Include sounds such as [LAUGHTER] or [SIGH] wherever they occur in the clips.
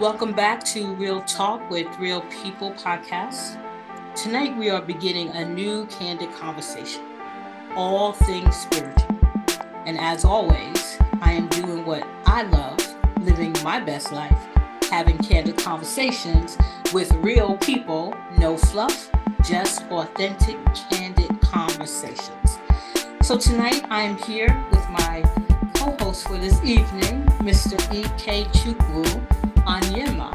Welcome back to Real Talk with Real People podcast. Tonight we are beginning a new candid conversation, all things spiritual. And as always, I am doing what I love, living my best life, having candid conversations with real people, no fluff, just authentic, candid conversations. So tonight I am here with my co-host for this evening, Mr. Ikechukwu Onyema,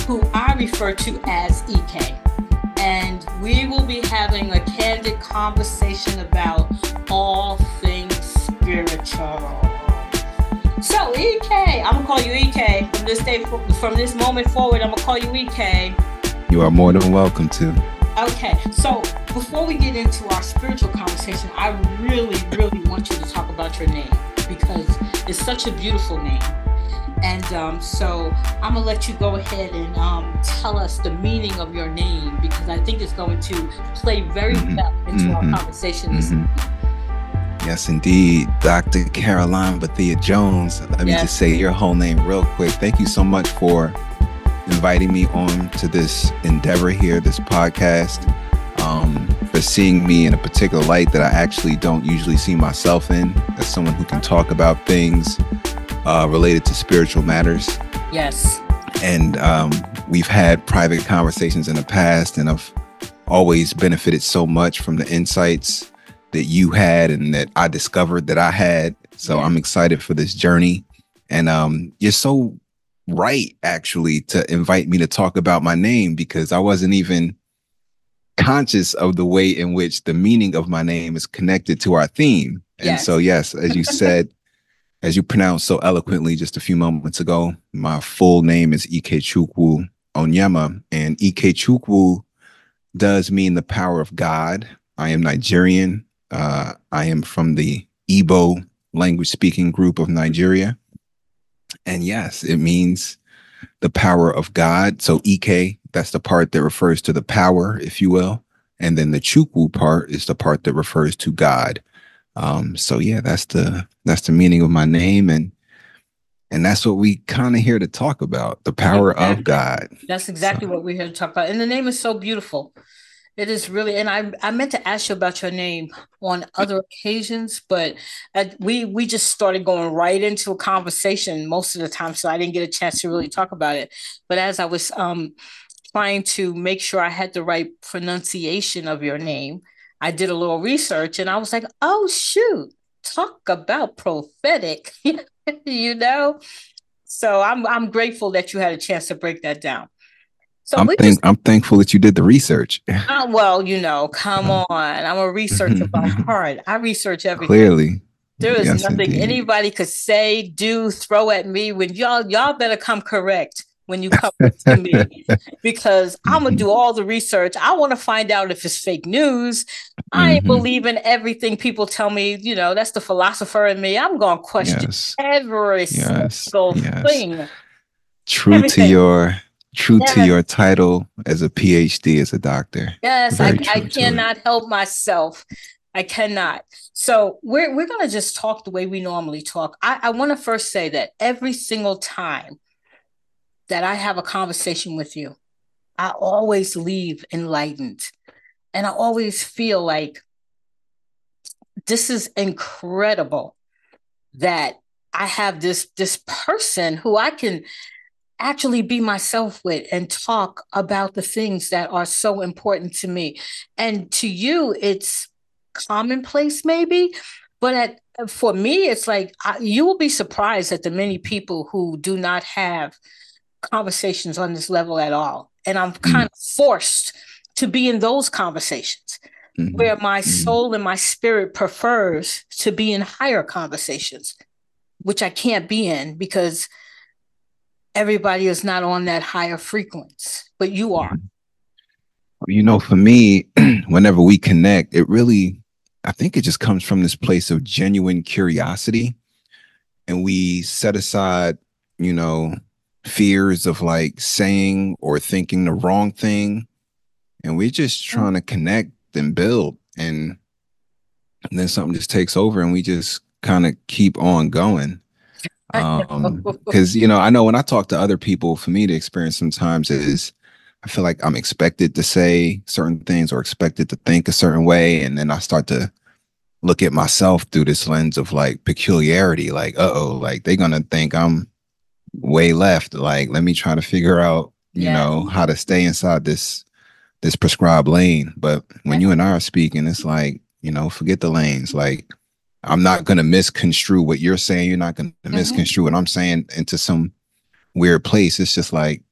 who I refer to as EK. And we will be having a candid conversation about all things spiritual. So EK, I'm gonna call you EK from this day from this moment forward. I'm gonna call you EK. You are more than welcome to. Okay, so before we get into our spiritual conversation, I really, really want you to talk about your name because it's such a beautiful name. And um, so I'm gonna let you go ahead and um, tell us the meaning of your name because I think it's going to play very mm-hmm. well into mm-hmm. our conversation this mm-hmm. Yes, indeed. Dr. Karoline Bethea Jones. Let me just say your whole name real quick. Thank you so much for inviting me on to this endeavor here, this podcast, um, for seeing me in a particular light that I actually don't usually see myself in, as someone who can talk about things uh, related to spiritual matters. Yes. And um, we've had private conversations in the past, and I've always benefited so much from the insights that you had and that I discovered that I had. So yeah. I'm excited for this journey. And um, you're so right, actually, to invite me to talk about my name because I wasn't even conscious of the way in which the meaning of my name is connected to our theme. And yes. so, yes, as you said, [LAUGHS] as you pronounced so eloquently just a few moments ago, my full name is Ikechukwu Onyema, and Ikechukwu does mean the power of God. I am Nigerian. Uh, I am from the Igbo language speaking group of Nigeria. And yes, it means the power of God. So Ike, that's the part that refers to the power, if you will. And then the Chukwu part is the part that refers to God. Um, so yeah, that's the that's the meaning of my name and and that's what we kind of here to talk about the power exactly. of god that's exactly so. what we're here to talk about and the name is so beautiful it is really and i i meant to ask you about your name on other occasions but I, we we just started going right into a conversation most of the time so i didn't get a chance to really talk about it but as i was um trying to make sure i had the right pronunciation of your name I did a little research and I was like, oh, shoot, talk about prophetic, [LAUGHS] you know? So I'm I'm grateful that you had a chance to break that down. So I'm, thank, just, I'm thankful that you did the research. [LAUGHS] Uh, well, you know, come on. I'm a researcher by [LAUGHS] heart. I research everything. Clearly. There is yes, nothing indeed. anybody could say, do, throw at me when y'all y'all better come correct when you come to me because I'm gonna do all the research. I want to find out if it's fake news. I ain't mm-hmm. believe in everything people tell me. You know, that's the philosopher in me. I'm gonna question yes. every yes. single yes. thing. True everything. to your true to your title as a PhD as a doctor. Yes, I, I cannot help myself. I cannot. So we're we're gonna just talk the way we normally talk. I, I want to first say that every single time that I have a conversation with you, I always leave enlightened. And I always feel like this is incredible that I have this this person who I can actually be myself with and talk about the things that are so important to me. And to you it's commonplace maybe, but at for me it's like I, you will be surprised at the many people who do not have conversations on this level at all. And I'm mm-hmm. kind of forced to be in those conversations mm-hmm. where my mm-hmm. soul and my spirit prefers to be in higher conversations, which I can't be in because everybody is not on that higher frequency, but you are. Mm-hmm. You know, for me, [CLEARS THROAT] whenever we connect, it really, I think it just comes from this place of genuine curiosity. And we set aside, you know, fears of like saying or thinking the wrong thing. And we're just mm. trying to connect and build. And, and then something just takes over and we just kind of keep on going. Um, because you know, I know when I talk to other people, for me to experience sometimes is I feel like I'm expected to say certain things or expected to think a certain way, and then I start to look at myself through this lens of like peculiarity, like, uh oh, like they're gonna think I'm way left. Like, let me try to figure out, you yeah. know, how to stay inside this this prescribed lane. But when you and I are speaking, it's like, you know, forget the lanes. Like, I'm not gonna misconstrue what you're saying. You're not gonna mm-hmm. misconstrue what I'm saying into some weird place. It's just like,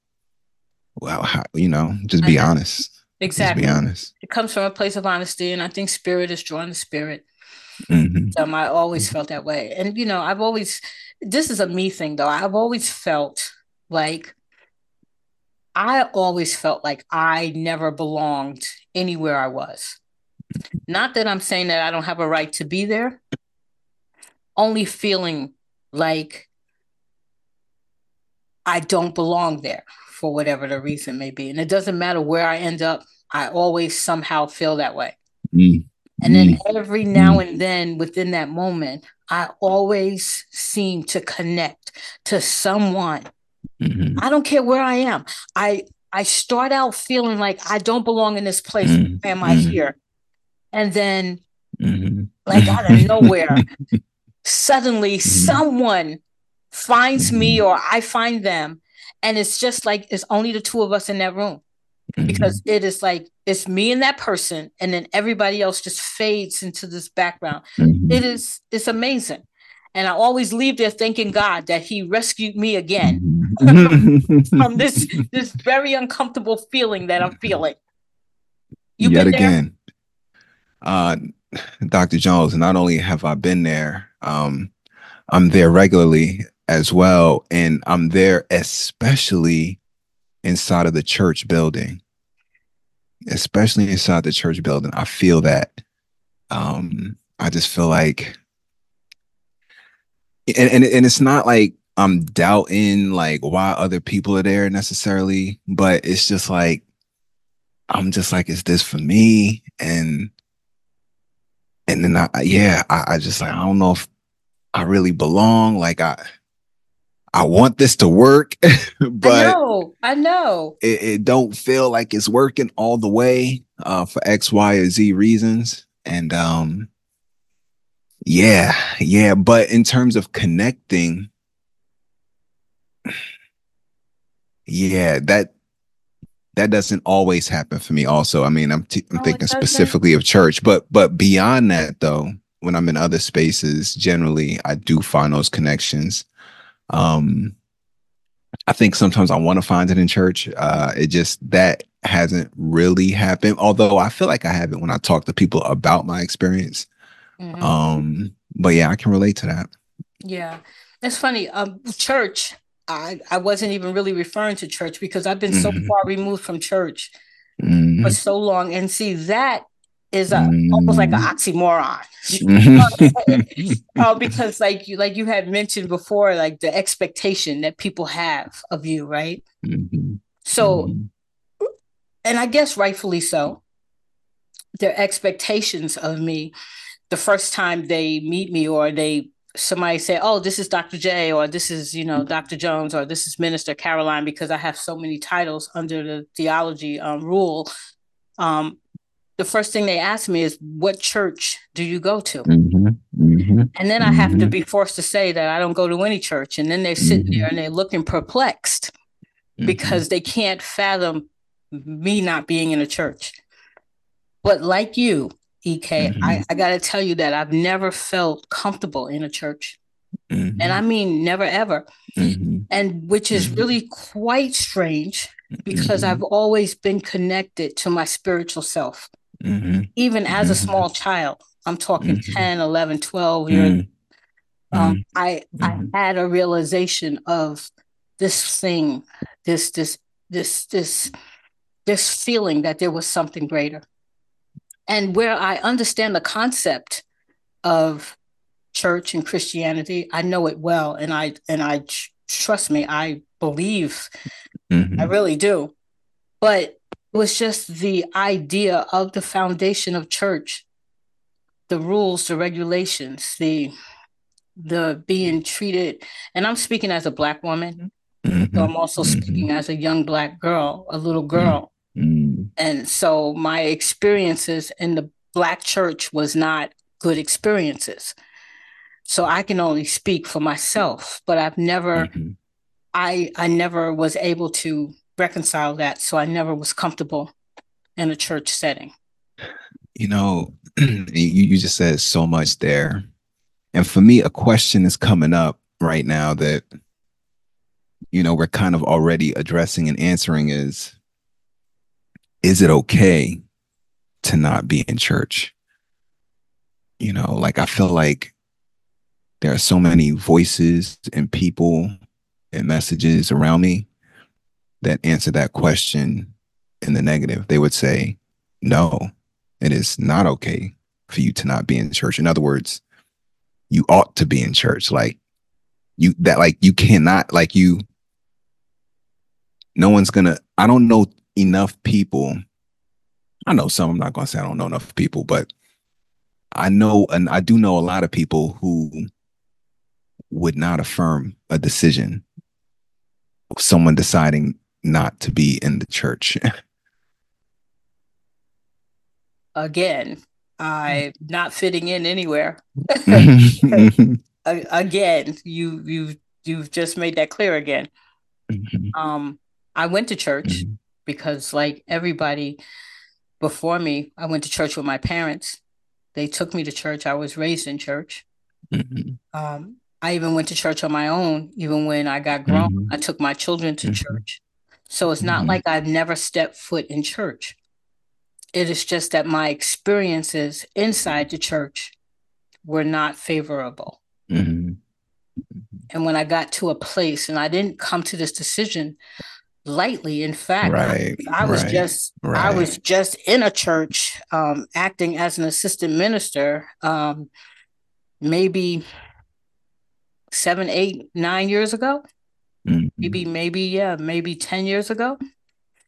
well, how, you know, just be honest. Exactly. Just be honest. It comes from a place of honesty, and I think spirit is drawing the spirit. Mm-hmm. Um, I always felt that way, and you know, I've always. This is a me thing, though. I've always felt like I always felt like I never belonged anywhere I was. Not that I'm saying that I don't have a right to be there, only feeling like I don't belong there for whatever the reason may be. And it doesn't matter where I end up, I always somehow feel that way. Mm. And then mm. every now mm. and then within that moment, I always seem to connect to someone. Mm-hmm. I don't care where I am. I I start out feeling like I don't belong in this place. Mm-hmm. Am I mm-hmm. here? And then mm-hmm. like out of [LAUGHS] nowhere, suddenly mm-hmm. someone finds me mm-hmm. or I find them. And it's just like it's only the two of us in that room. Because it is like it's me and that person, and then everybody else just fades into this background. Mm-hmm. It is it's amazing. And I always leave there thanking God that He rescued me again mm-hmm. from this this very uncomfortable feeling that I'm feeling. You Yet again, uh, Dr. Jones. Not only have I been there, um, I'm there regularly as well. And I'm there especially inside of the church building. Especially inside the church building. I feel that. Um, I just feel like and, and and it's not like I'm doubting like why other people are there necessarily, but it's just like I'm just like, is this for me? And and then I yeah, I, I just like I don't know if I really belong. Like I I want this to work, [LAUGHS] but I know, I know. It, it, don't feel like it's working all the way uh, for X, Y, or Z reasons. And um, yeah, yeah. But in terms of connecting, yeah, that that doesn't always happen for me. Also, I mean, I'm t- I'm oh, thinking specifically of church, but but beyond that, though, when I'm in other spaces, generally I do find those connections. Um, I think sometimes I want to find it in church. Uh, it just that hasn't really happened. Although I feel like I have it when I talk to people about my experience. Mm-hmm. Um, but yeah, I can relate to that. Yeah, it's funny. Um, church. I I wasn't even really referring to church because I've been mm-hmm. so far removed from church mm-hmm. for so long, and see that is a, mm. almost like an mm-hmm. oxymoron uh, [LAUGHS] because like you like you had mentioned before like the expectation that people have of you right mm-hmm. so mm-hmm. and i guess rightfully so their expectations of me the first time they meet me or they somebody say oh this is dr j or this is you know dr jones or this is minister karoline because i have so many titles under the theology um, rule um, the first thing they ask me is, What church do you go to? Mm-hmm, mm-hmm, and then I have to mm-hmm. be forced to say that I don't go to any church. And then they're sitting there mm-hmm. and they're looking perplexed mm-hmm. because they can't fathom me not being in a church. But like you, EK, I, I got to tell you that I've never felt comfortable in a church. And I mean, never ever. And which is really quite strange because I've always been connected to my spiritual self mm-hmm. even as a mm-hmm. small child. I'm talking mm-hmm. 10, 11, 12 years. Mm-hmm. Um, I I had a realization of this thing, this this this this this feeling that there was something greater. And where I understand the concept of church and Christianity, I know it well, and I and I trust me, I believe, mm-hmm. I really do. But was just the idea of the foundation of church, the rules, the regulations, the the being treated, and I'm speaking as a black woman. Mm-hmm. So I'm also mm-hmm. speaking as a young black girl, a little girl. Mm-hmm. And so my experiences in the black church was not good experiences. So I can only speak for myself, but I've never mm-hmm. I I never was able to reconcile that. So I never was comfortable in a church setting. You know, [CLEARS THROAT] you, you just said so much there. And for me, a question is coming up right now that you know we're kind of already addressing and answering is is it okay to not be in church you know like i feel like there are so many voices and people and messages around me that answer that question in the negative they would say no it is not okay for you to not be in church. In other words you ought to be in church. Like you that like you cannot like you no one's gonna i don't know enough people i know some i'm not gonna say i don't know enough people but i know and i do know a lot of people who would not affirm a decision someone deciding not to be in the church [LAUGHS] again i'm not fitting in anywhere [LAUGHS] again you you you've just made that clear again mm-hmm. um I went to church mm-hmm. because, like everybody before me, I went to church with my parents. They took me to church. I was raised in church. Mm-hmm. Um, I even went to church on my own. Even when I got grown. I took my children to church. So it's not mm-hmm. like I've never stepped foot in church. It is just that my experiences inside the church were not favorable. Mm-hmm. And when I got to a place, and I didn't come to this decision lightly. In fact, right, I, I was right, just right. I was just in a church um, acting as an assistant minister, um, maybe seven, eight, nine years ago. Mm-hmm. Maybe, maybe, yeah, maybe 10 years ago.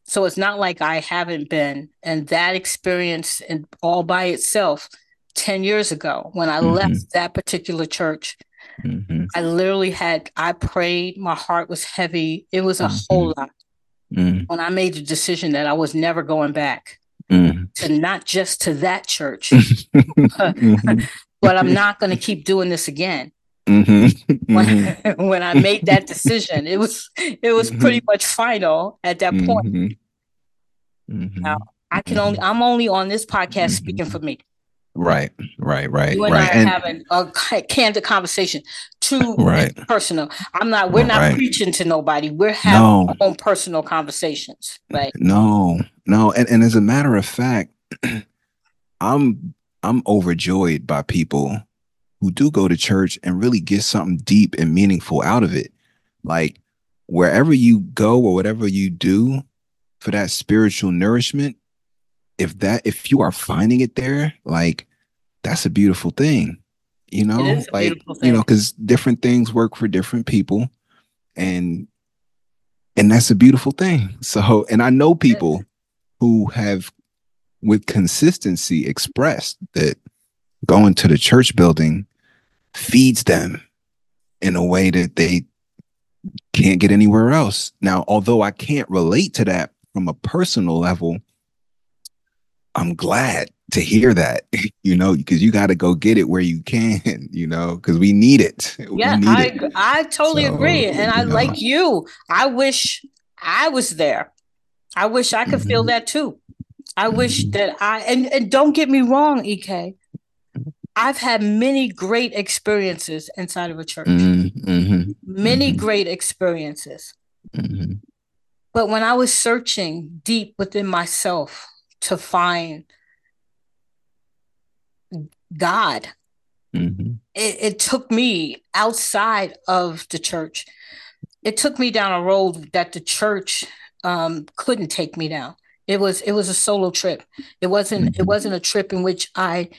So it's not like I haven't been. And that experience and all by itself 10 years ago when I mm-hmm. left that particular church. Mm-hmm. I literally had, I prayed, my heart was heavy. It was a mm-hmm. whole lot mm. when I made the decision that I was never going back mm. to not just to that church, [LAUGHS] [LAUGHS] but I'm not going to keep doing this again. Mm-hmm. When, mm-hmm. [LAUGHS] when, I made that decision, it was it was mm-hmm. pretty much final at that point. Mm-hmm. Now I can only I'm only on this podcast speaking for me. Right, right, right, you and right. I are and, having a candid conversation, too [LAUGHS] right. personal. I'm not. We're not right. preaching to nobody. We're having no. our own personal conversations. Right? No, no, and and as a matter of fact, [CLEARS THROAT] I'm I'm overjoyed by people who do go to church and really get something deep and meaningful out of it. Like wherever you go or whatever you do for that spiritual nourishment, if that if you are finding it there, like that's a beautiful thing. You know, like you know, because different things work for different people, and and that's a beautiful thing. So, and I know people who have, with consistency, expressed that going to the church building feeds them in a way that they can't get anywhere else. Now, although I can't relate to that from a personal level, I'm glad to hear that, [LAUGHS] you know, because you got to go get it where you can, [LAUGHS] you know, because we need it. [LAUGHS] Yeah, need I it. I totally so, agree, and I know. like you. I wish I was there. I wish I could mm-hmm. feel that too. I mm-hmm. wish that I and and don't get me wrong, Ek. I've had many great experiences inside of a church. Mm-hmm. mm-hmm. Many mm-hmm. great experiences. Mm-hmm. But when I was searching deep within myself to find God. Mm-hmm. It, it took me outside of the church. It took me down a road that the church um, couldn't take me down. It was it was a solo trip. It wasn't mm-hmm. it wasn't a trip in which I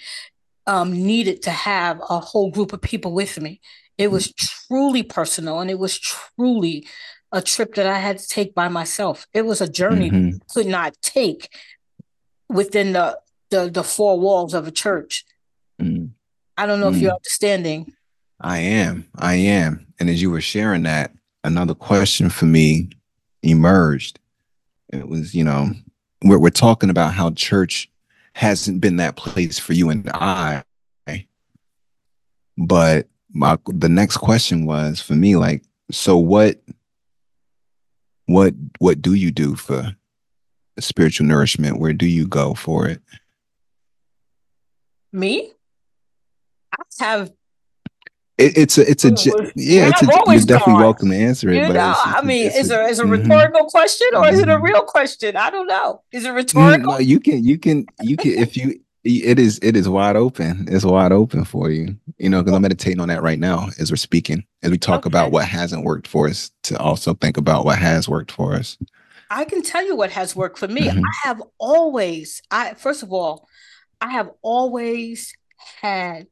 um, needed to have a whole group of people with me. It was truly personal, and it was truly a trip that I had to take by myself. It was a journey mm-hmm. could not take within the, the, the four walls of a church. Mm. I don't know mm. if you're understanding I am. I am. And as you were sharing that, another question for me emerged. It was, you know, we're, we're talking about how church hasn't been that place for you and I. But my the next question was for me, like, so what what what do you do for spiritual nourishment? Where do you go for it? Me? I have it, it's a it's a yeah it's a, you're definitely gone. welcome to answer it. You know, I mean, is it is a mm-hmm. rhetorical question or is it a mm-hmm. real question? I don't know. Is it rhetorical? No, you can you can you can if you it is it is wide open. It's wide open for you. You know, because I'm meditating on that right now as we're speaking, as we talk okay. about what hasn't worked for us, to also think about what has worked for us. I can tell you what has worked for me. Mm-hmm. I have always, I first of all, I have always had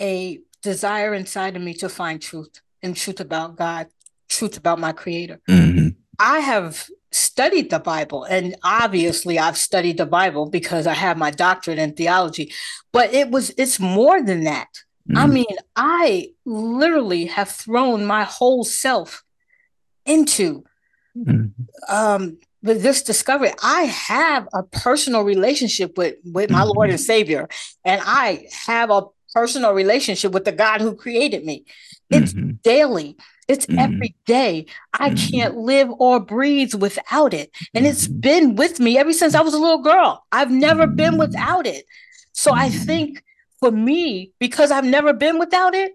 a desire inside of me to find truth and truth about God, truth about my creator. Mm-hmm. I have studied the Bible, and obviously I've studied the Bible because I have my doctorate in theology, but it was it's more than that. Mm-hmm. I mean, I literally have thrown my whole self into mm-hmm. um with this discovery. I have a personal relationship with with my Lord and mm-hmm. Savior, and I have a personal relationship with the God who created me. It's mm-hmm. daily. It's mm-hmm. every day. I mm-hmm. can't live or breathe without it. And it's mm-hmm. been with me ever since I was a little girl. I've never been mm-hmm. without it. So I mm-hmm. think for me, because I've never been without it,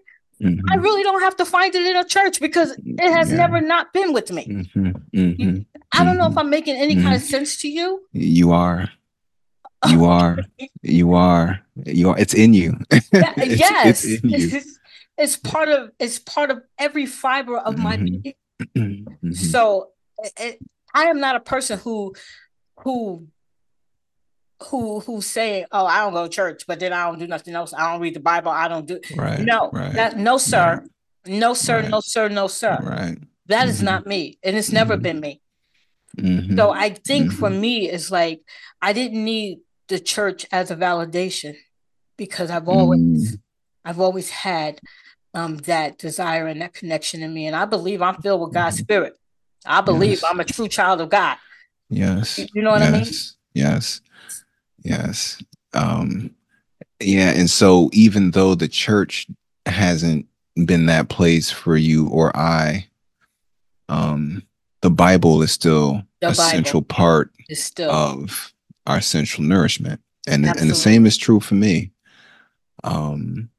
I really don't have to find it in a church because it has yeah. never not been with me. I don't know if I'm making any kind of sense to you. You are. You are. you are. You are. It's in you. [LAUGHS] Yeah, it's, yes. It's, you. it's, part of. It's part of every fiber of mm-hmm. my being. Mm-hmm. So, it, I am not a person who, who, who, who say, "Oh, I don't go to church, but then I don't do nothing else. I don't read the Bible. I don't do." Right. No. Right. That, no, sir. Right. No, sir. Right. No, sir. No, sir. Right. That mm-hmm. is not me, and it's never mm-hmm. been me. Mm-hmm. So I think for mm-hmm. me, it's like I didn't need the church as a validation because I've always mm. I've always had um, that desire and that connection in me, and I believe I'm filled with God's mm. spirit. I believe yes. I'm a true child of God. Yes, you, know what yes. I mean. Yes, yes, um, yeah. And so, even though the church hasn't been that place for you or I, um, the Bible is still the a Bible central part still. of our central nourishment. And, and the same is true for me. Um,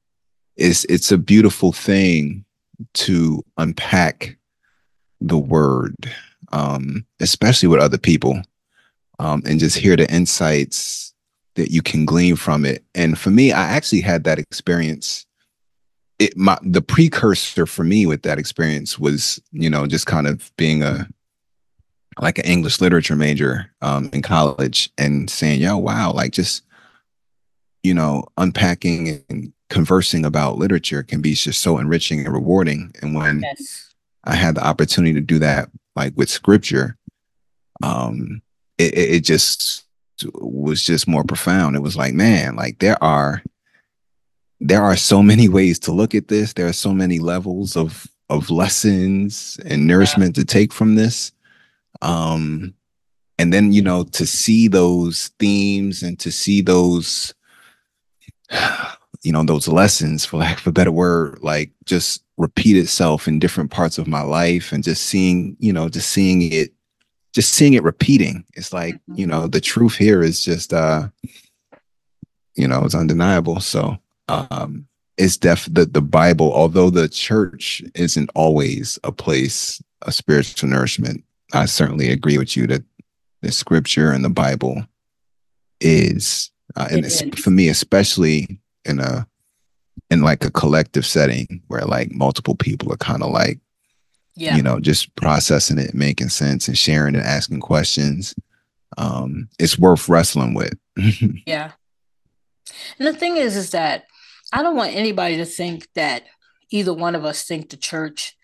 it's, it's a beautiful thing to unpack the word, um, especially with other people, um, and just hear the insights that you can glean from it. And for me, I actually had that experience. It my the precursor for me with that experience was, you know, just kind of being a like an English literature major um, in college and saying, yo, wow, like just, you know, unpacking and conversing about literature can be just so enriching and rewarding. And when yes. I had the opportunity to do that, like with scripture, um, it, it just was just more profound. It was like, man, like there are there are so many ways to look at this. There are so many levels of of lessons and nourishment yeah. to take from this um and then you know to see those themes and to see those [SIGHS] you know those lessons for lack of a better word like just repeat itself in different parts of my life and just seeing you know just seeing it just seeing it repeating it's like mm-hmm. you know the truth here is just uh you know it's undeniable so um it's def the, the bible although the church isn't always a place of spiritual nourishment I certainly agree with you that the scripture and the Bible is, uh, and it's, for me, especially in a in like a collective setting where like multiple people are kind of like, yeah. you know, just processing it, making sense, and sharing and asking questions. Um, it's worth wrestling with. [LAUGHS] yeah. And the thing is, is that I don't want anybody to think that either one of us think the church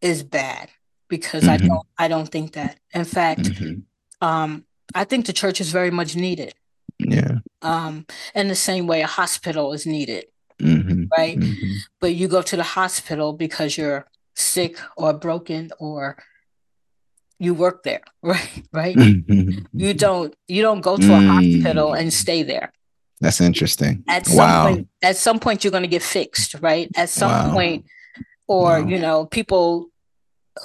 is bad because mm-hmm. I don't I don't think that. In fact, mm-hmm. um, I think the church is very much needed. Yeah. Um, in the same way a hospital is needed. mm-hmm. right? Mm-hmm. But you go to the hospital because you're sick or broken or you work there, [LAUGHS] right? Right? you don't you don't go to a hospital and stay there. That's interesting. At some wow. point, at some point you're going to get fixed, right? At some wow. point, or wow. you know, people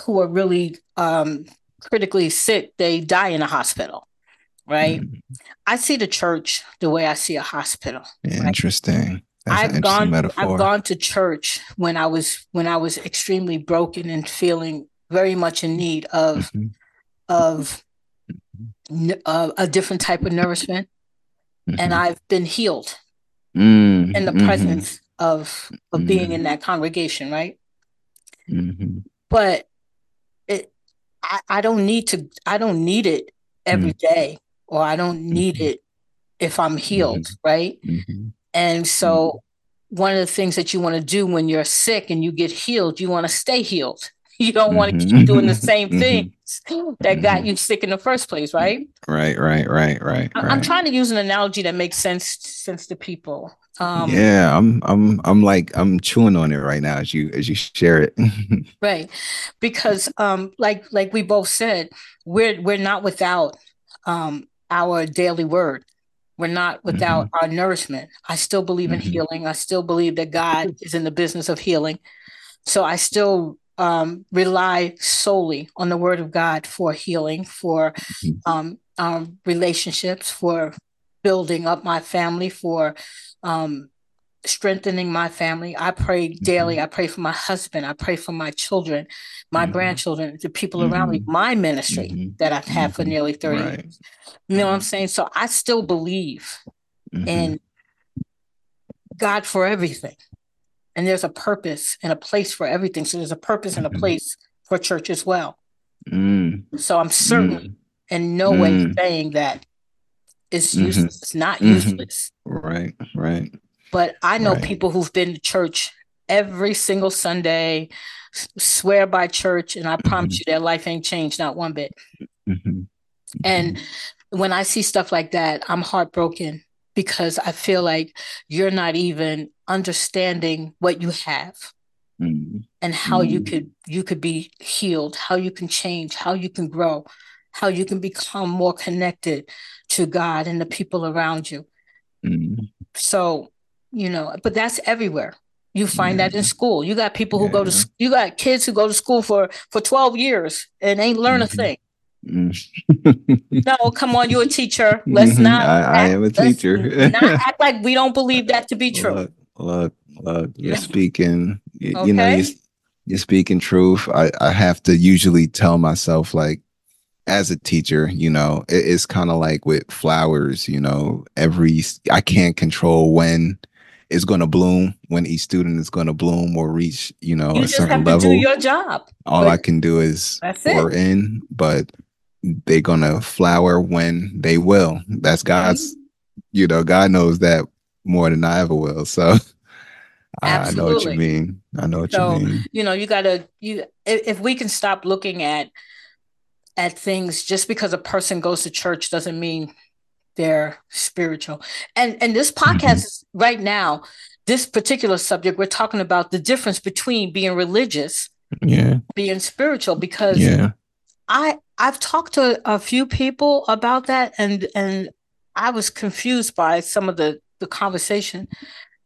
who are really um, critically sick, they die in a hospital, right? Mm. I see the church the way I see a hospital. Interesting. I've gone. Metaphor. I've gone to church when I was when I was extremely broken and feeling very much in need of mm-hmm. of uh, a different type of nourishment, mm-hmm. and I've been healed mm-hmm. in the mm-hmm. presence of of being in mm-hmm. that congregation, right? But I, I don't need to. I don't need it every mm-hmm. day, or I don't mm-hmm. need it if I'm healed, mm-hmm. right? And so, one of the things that you want to do when you're sick and you get healed, you want to stay healed. [LAUGHS] You don't want to keep doing the same things that got you sick in the first place, right? Right, right, right, right. I'm trying to use an analogy that makes sense sense to people. Um, yeah, I'm I'm I'm like I'm chewing on it right now as you as you share it. [LAUGHS] right. Because um like like we both said, we're we're not without um our daily word. We're not without mm-hmm. our nourishment. I still believe in mm-hmm. healing. I still believe that God is in the business of healing. So I still um, rely solely on the word of God for healing, for mm-hmm. um, um, relationships, for building up my family, for um, strengthening my family. I pray mm-hmm. daily. I pray for my husband. I pray for my children, my mm-hmm. grandchildren, the people mm-hmm. around me, mm-hmm. my ministry mm-hmm. that I've had for mm-hmm. nearly 30 right. years. You know what I'm saying? So I still believe in God for everything. And there's a purpose and a place for everything. So there's a purpose and a place for church as well. Mm. So I'm certainly mm. in no way saying that it's useless. It's not useless. Right, right. But I know right. people who've been to church every single Sunday, swear by church, and I promise mm-hmm. you their life ain't changed, not one bit. Mm-hmm. And when I see stuff like that, I'm heartbroken because I feel like you're not even understanding what you have mm-hmm. and how you mm-hmm. could you could be healed, how you can change, how you can grow, how you can become more connected to God and the people around you. Mm-hmm. So you know, but that's everywhere. You find yeah. that in school. You got people who yeah. go to school, you got kids who go to school for for 12 years and ain't learn mm-hmm. a thing. Mm-hmm. no, come on, you're a teacher. [LAUGHS] Let's mm-hmm. not. I, act, I am a teacher. [LAUGHS] not act like we don't believe that to be true. Look, look, look you're speaking. You, okay. you know, you're, you're speaking truth. I, I have to usually tell myself like, as a teacher, you know, it, it's kind of like with flowers. You know, every I can't control when it's going to bloom when each student is going to bloom or reach you know you a certain level do your job all i can do is pour it. in but they're going to flower when they will that's god's you know god knows that more than i ever will so I know what you mean. I know what so, you mean. You know, you gotta you if we can stop looking at at things just because a person goes to church doesn't mean they're spiritual. And and this podcast mm-hmm. is right now, this particular subject, we're talking about the difference between being religious, yeah, being spiritual, because yeah. I I've talked to a few people about that and and I was confused by some of the the conversation.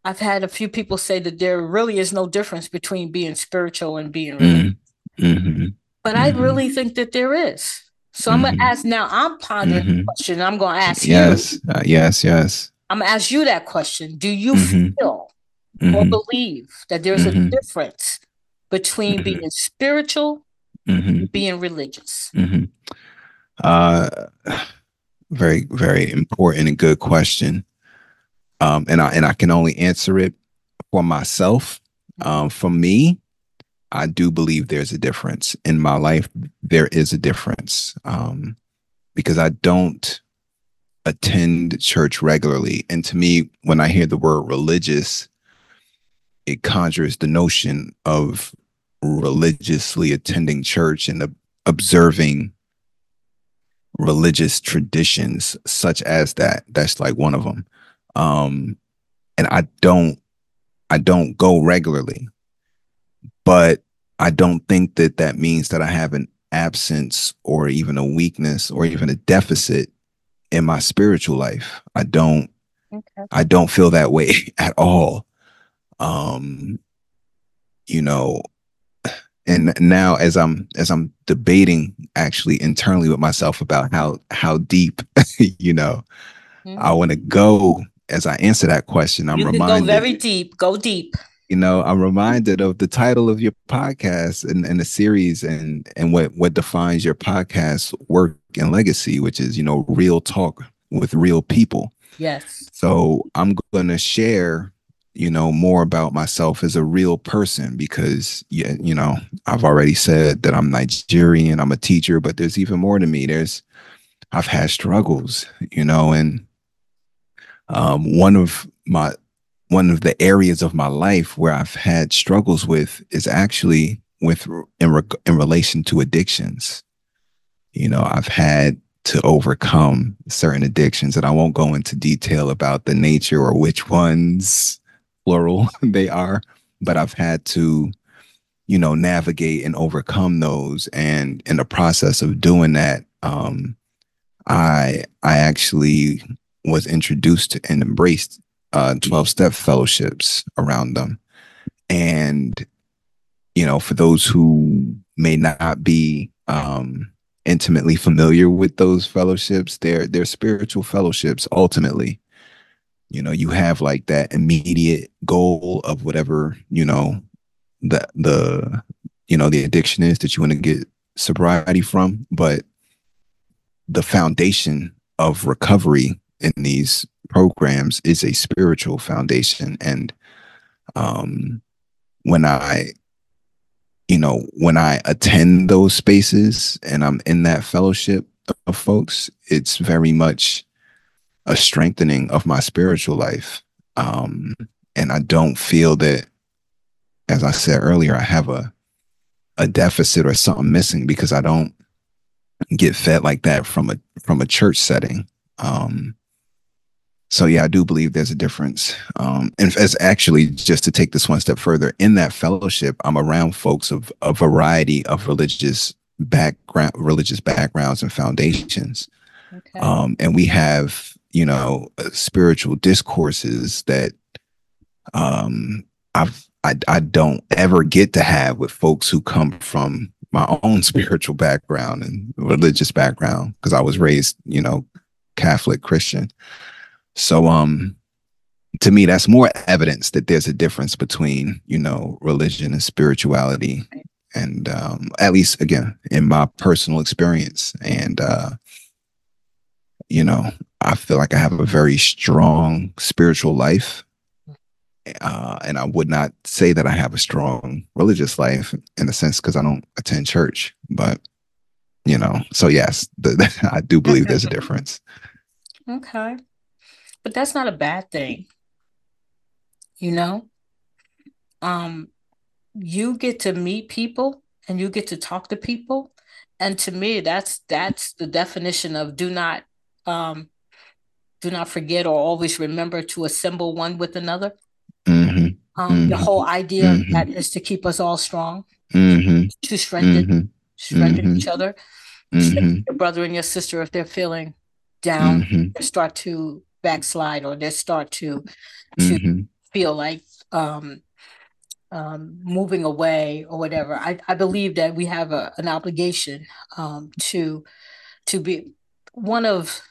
I've had a few people say that there really is no difference between being spiritual and being religious. Mm-hmm. But I mm-hmm. really think that there is. So I'm mm-hmm. gonna ask now. I'm pondering mm-hmm. the question. I'm gonna ask yes, you. Uh, yes, yes. I'm gonna ask you that question. Do you mm-hmm. feel or mm-hmm. believe that there's a mm-hmm. difference between mm-hmm. being spiritual and being religious? Uh, very, very important and good question. Um, and I and I can only answer it for myself. Um, for me, I do believe there's a difference in my life. There is a difference um, because I don't attend church regularly. And to me, when I hear the word religious, it conjures the notion of religiously attending church and observing religious traditions such as that. That's like one of them. Um, and I don't I don't go regularly, but I don't think that that means that I have an absence or even a weakness or even a deficit in my spiritual life. I don't okay. I don't feel that way [LAUGHS] at all. Um you know, and now as i'm as i'm debating actually internally with myself about how how deep [LAUGHS] you know mm-hmm. i want to go as i answer that question i'm you reminded go very deep go deep you know i'm reminded of the title of your podcast and, and the series and and what what defines your podcast work and legacy which is you know real talk with real people. Yes. So i'm going to share you know more about myself as a real person because yeah you know i've already said that i'm nigerian i'm a teacher but there's even more to me. There's i've had struggles you know and um, one of my one of the areas of my life where i've had struggles with is actually with in, re- in relation to addictions you know i've had to overcome certain addictions and i won't go into detail about the nature or which ones plural [LAUGHS] they are, but I've had to, you know, navigate and overcome those. And in the process of doing that, um, I I actually was introduced and embraced uh, 12 step fellowships around them. And, you know, for those who may not be um, intimately familiar with those fellowships, they're, they're spiritual fellowships ultimately you know you have like that immediate goal of whatever you know the the you know the addiction is that you want to get sobriety from but the foundation of recovery in these programs is a spiritual foundation and um when i you know when i attend those spaces and i'm in that fellowship of folks it's very much a strengthening of my spiritual life. Um, and I don't feel that, as I said earlier, I have a a deficit or something missing because I don't get fed like that from a from a church setting. Um, so yeah, I do believe there's a difference. Um, and as actually just to take this one step further, in that fellowship, I'm around folks of a variety of religious background, religious backgrounds and foundations. Okay. Um, and we have you know uh, spiritual discourses that um I've I, I don't ever get to have with folks who come from my own [LAUGHS] spiritual background and religious background because I was raised, you know, Catholic Christian. So um to me that's more evidence that there's a difference between, you know, religion and spirituality and um at least again in my personal experience and uh you know, I feel like I have a very strong spiritual life. Uh, and I would not say that I have a strong religious life in a sense because I don't attend church. But, you know, so yes, the, [LAUGHS] I do believe there's a difference. Okay. But that's not a bad thing. You know? Um, you get to meet people and you get to talk to people. And to me, that's that's the definition of do not um, do not forget or always remember to assemble one with another. Mm-hmm. Um, mm-hmm. The whole idea mm-hmm. that is to keep us all strong, mm-hmm. to strengthen, mm-hmm. strengthen mm-hmm. each other, strengthen your brother and your sister if they're feeling down, start to backslide or they start to to feel like um, um, moving away or whatever. I, I believe that we have a, an obligation um, to to be one of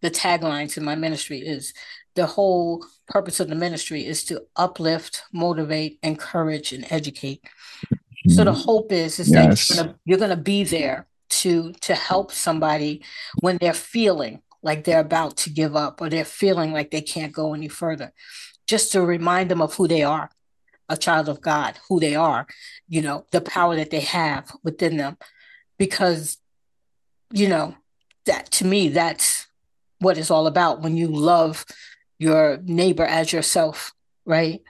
the taglines in my ministry is the whole purpose of the ministry is to uplift, motivate, encourage, and educate. Mm-hmm. So the mm-hmm. hope is is yes. that you're gonna, you're gonna be there to to help somebody when they're feeling like they're about to give up or they're feeling like they can't go any further. Just to remind them of who they are, a child of God, who they are, you know, the power that they have within them. Because, you know, that to me, that's what it's all about when you love your neighbor as yourself, right?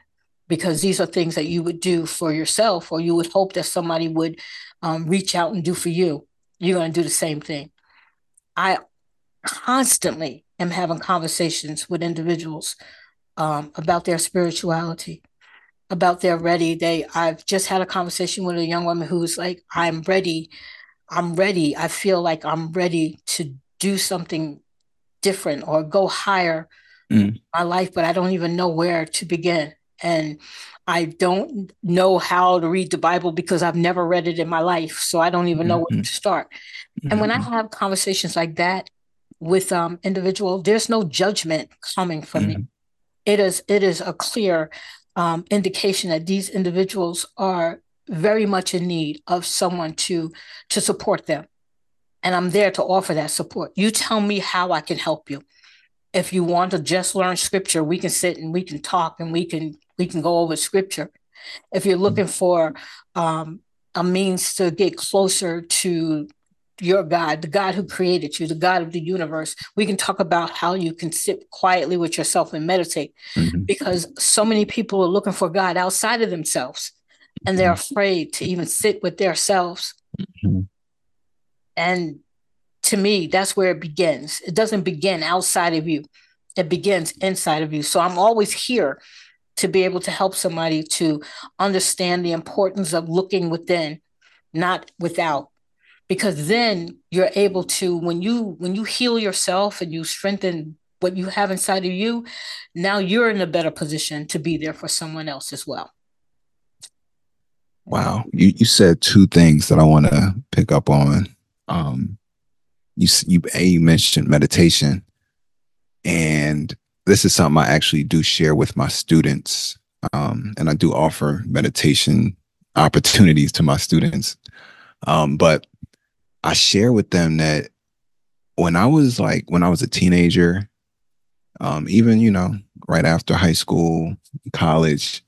Because these are things that you would do for yourself, or you would hope that somebody would um, reach out and do for you. You're going to do the same thing. I constantly am having conversations with individuals um, about their spirituality about they're ready. They I've just had a conversation with a young woman who's like, I'm ready. I'm ready. I feel like I'm ready to do something different or go higher mm. my life, but I don't even know where to begin. And I don't know how to read the Bible because I've never read it in my life. So I don't even know mm-hmm. where to start. Mm-hmm. And when I mm-hmm. have conversations like that with um individual, there's no judgment coming from mm-hmm. me. It is it is a clear um, indication that these individuals are very much in need of someone to to support them. And i'm there to offer that support. You tell me how i can help you. If you want to just learn scripture we can sit and we can talk and we can we can go over scripture. If you're looking for um, a means to get closer to your God, the God who created you, the God of the universe. We can talk about how you can sit quietly with yourself and meditate mm-hmm. because so many people are looking for God outside of themselves and they're mm-hmm. afraid to even sit with themselves. Mm-hmm. And to me, that's where it begins. It doesn't begin outside of you, it begins inside of you. So I'm always here to be able to help somebody to understand the importance of looking within, not without because then you're able to when you when you heal yourself and you strengthen what you have inside of you now you're in a better position to be there for someone else as well. Wow. You, you said two things that i want to pick up on. Um you you a you mentioned meditation. And this is something i actually do share with my students. Um and i do offer meditation opportunities to my students. Um but I share with them that when I was like when I was a teenager, um, even you know, right after high school, college,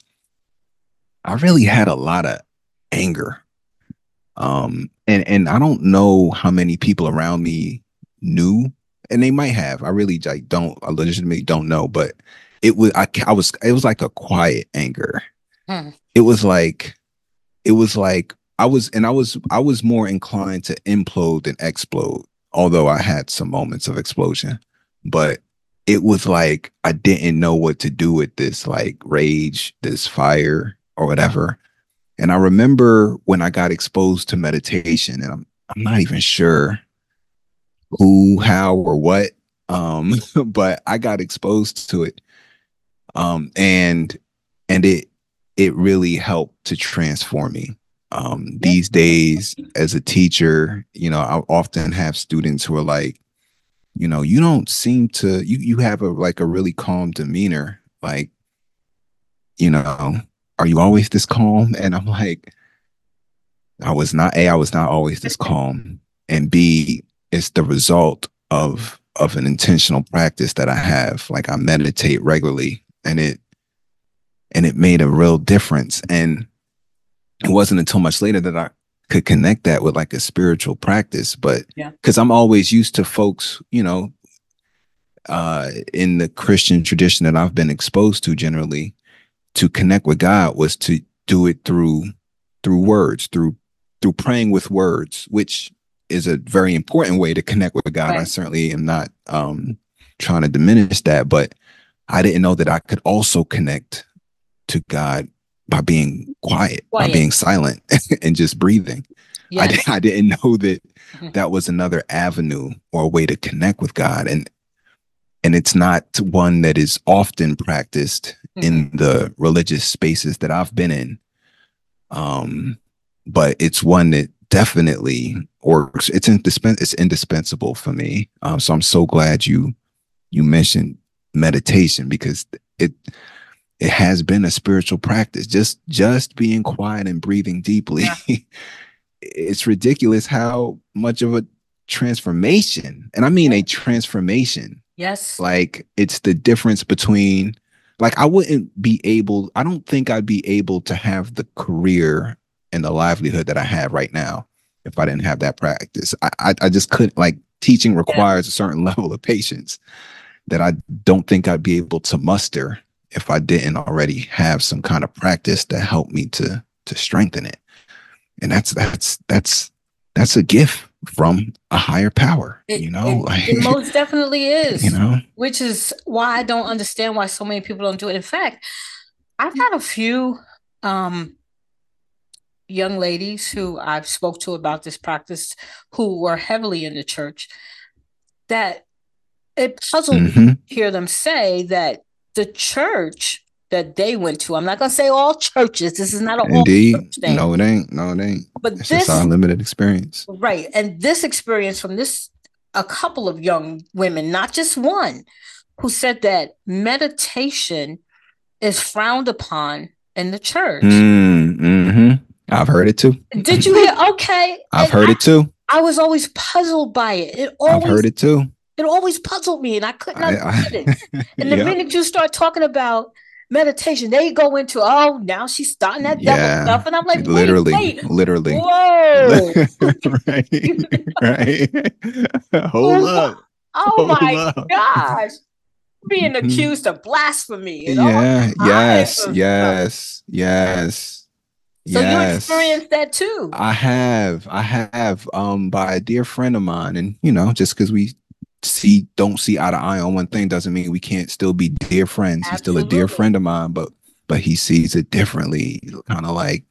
I really had a lot of anger. Um, and and I don't know how many people around me knew, and they might have. I really like don't. I legitimately don't know, but it was I, I was it was like a quiet anger. Hmm. It was like it was like I was, and I was, I was more inclined to implode than explode. Although I had some moments of explosion, but it was like I didn't know what to do with this like rage, this fire, or whatever. And I remember when I got exposed to meditation, and I'm I'm not even sure who, how, or what. Um, [LAUGHS] but I got exposed to it. Um, and and it it really helped to transform me. Um, these days, as a teacher, you know, I often have students who are like, you know, you don't seem to you you have a like a really calm demeanor. Like, you know, are you always this calm? And I'm like, I was not A, I was not always this calm. And B, it's the result of of an intentional practice that I have. Like I meditate regularly and it and it made a real difference. And it wasn't until much later that I could connect that with like a spiritual practice. But yeah, because I'm always used to folks, you know, uh, in the Christian tradition that I've been exposed to generally, to connect with God was to do it through through words, through through praying with words, which is a very important way to connect with God. Right. I certainly am not um trying to diminish that, but I didn't know that I could also connect to God by being quiet, quiet. by being silent [LAUGHS] and just breathing. Yes. I, I didn't know that [LAUGHS] that was another avenue or a way to connect with God. And and it's not one that is often practiced mm-hmm. in the religious spaces that I've been in. Um, but it's one that definitely works. It's indispens- it's indispensable for me. Um, so I'm so glad you you mentioned meditation because it it has been a spiritual practice. Just just being quiet and breathing deeply. Yeah. [LAUGHS] it's ridiculous how much of a transformation and i mean a transformation. Yes. Like it's the difference between like i wouldn't be able i don't think i'd be able to have the career and the livelihood that i have right now if i didn't have that practice. I i, I just couldn't like teaching requires yeah. a certain [LAUGHS] level of patience that i don't think i'd be able to muster if I didn't already have some kind of practice that helped me to to strengthen it. And that's that's that's that's a gift from a higher power, it, you know. It, [LAUGHS] like, it most definitely is. You know, which is why I don't understand why so many people don't do it. In fact, I've had a few um, young ladies who I've spoke to about this practice who were heavily in the church that it puzzled mm-hmm. me to hear them say that the church that they went to. I'm not going to say all churches. This is not an Indeed. thing. No, it ain't. No, it ain't. But it's this, limited experience. Right. And this experience from this, a couple of young women, not just one, who said that meditation is frowned upon in the church. Mm, hmm I've heard it too. Did you hear? [LAUGHS] Okay. I've and heard I, it too. I was always puzzled by it. It always, I've heard it too. It always puzzled me, and I could not get it. [LAUGHS] And the minute you start talking about meditation, they go into oh now she's starting that devil stuff, and I'm like literally, wait, wait. literally, whoa, [LAUGHS] right, [LAUGHS] right. Hold up. Oh Hold my up. gosh, being mm-hmm. accused of blasphemy. yeah, yes, yes, yes. Yes. So yes. you experienced that too. I have. I have um by a dear friend of mine. And you know, just because we see don't see eye to eye on one thing doesn't mean we can't still be dear friends. Absolutely. He's still a dear friend of mine, but but he sees it differently. Kind of like,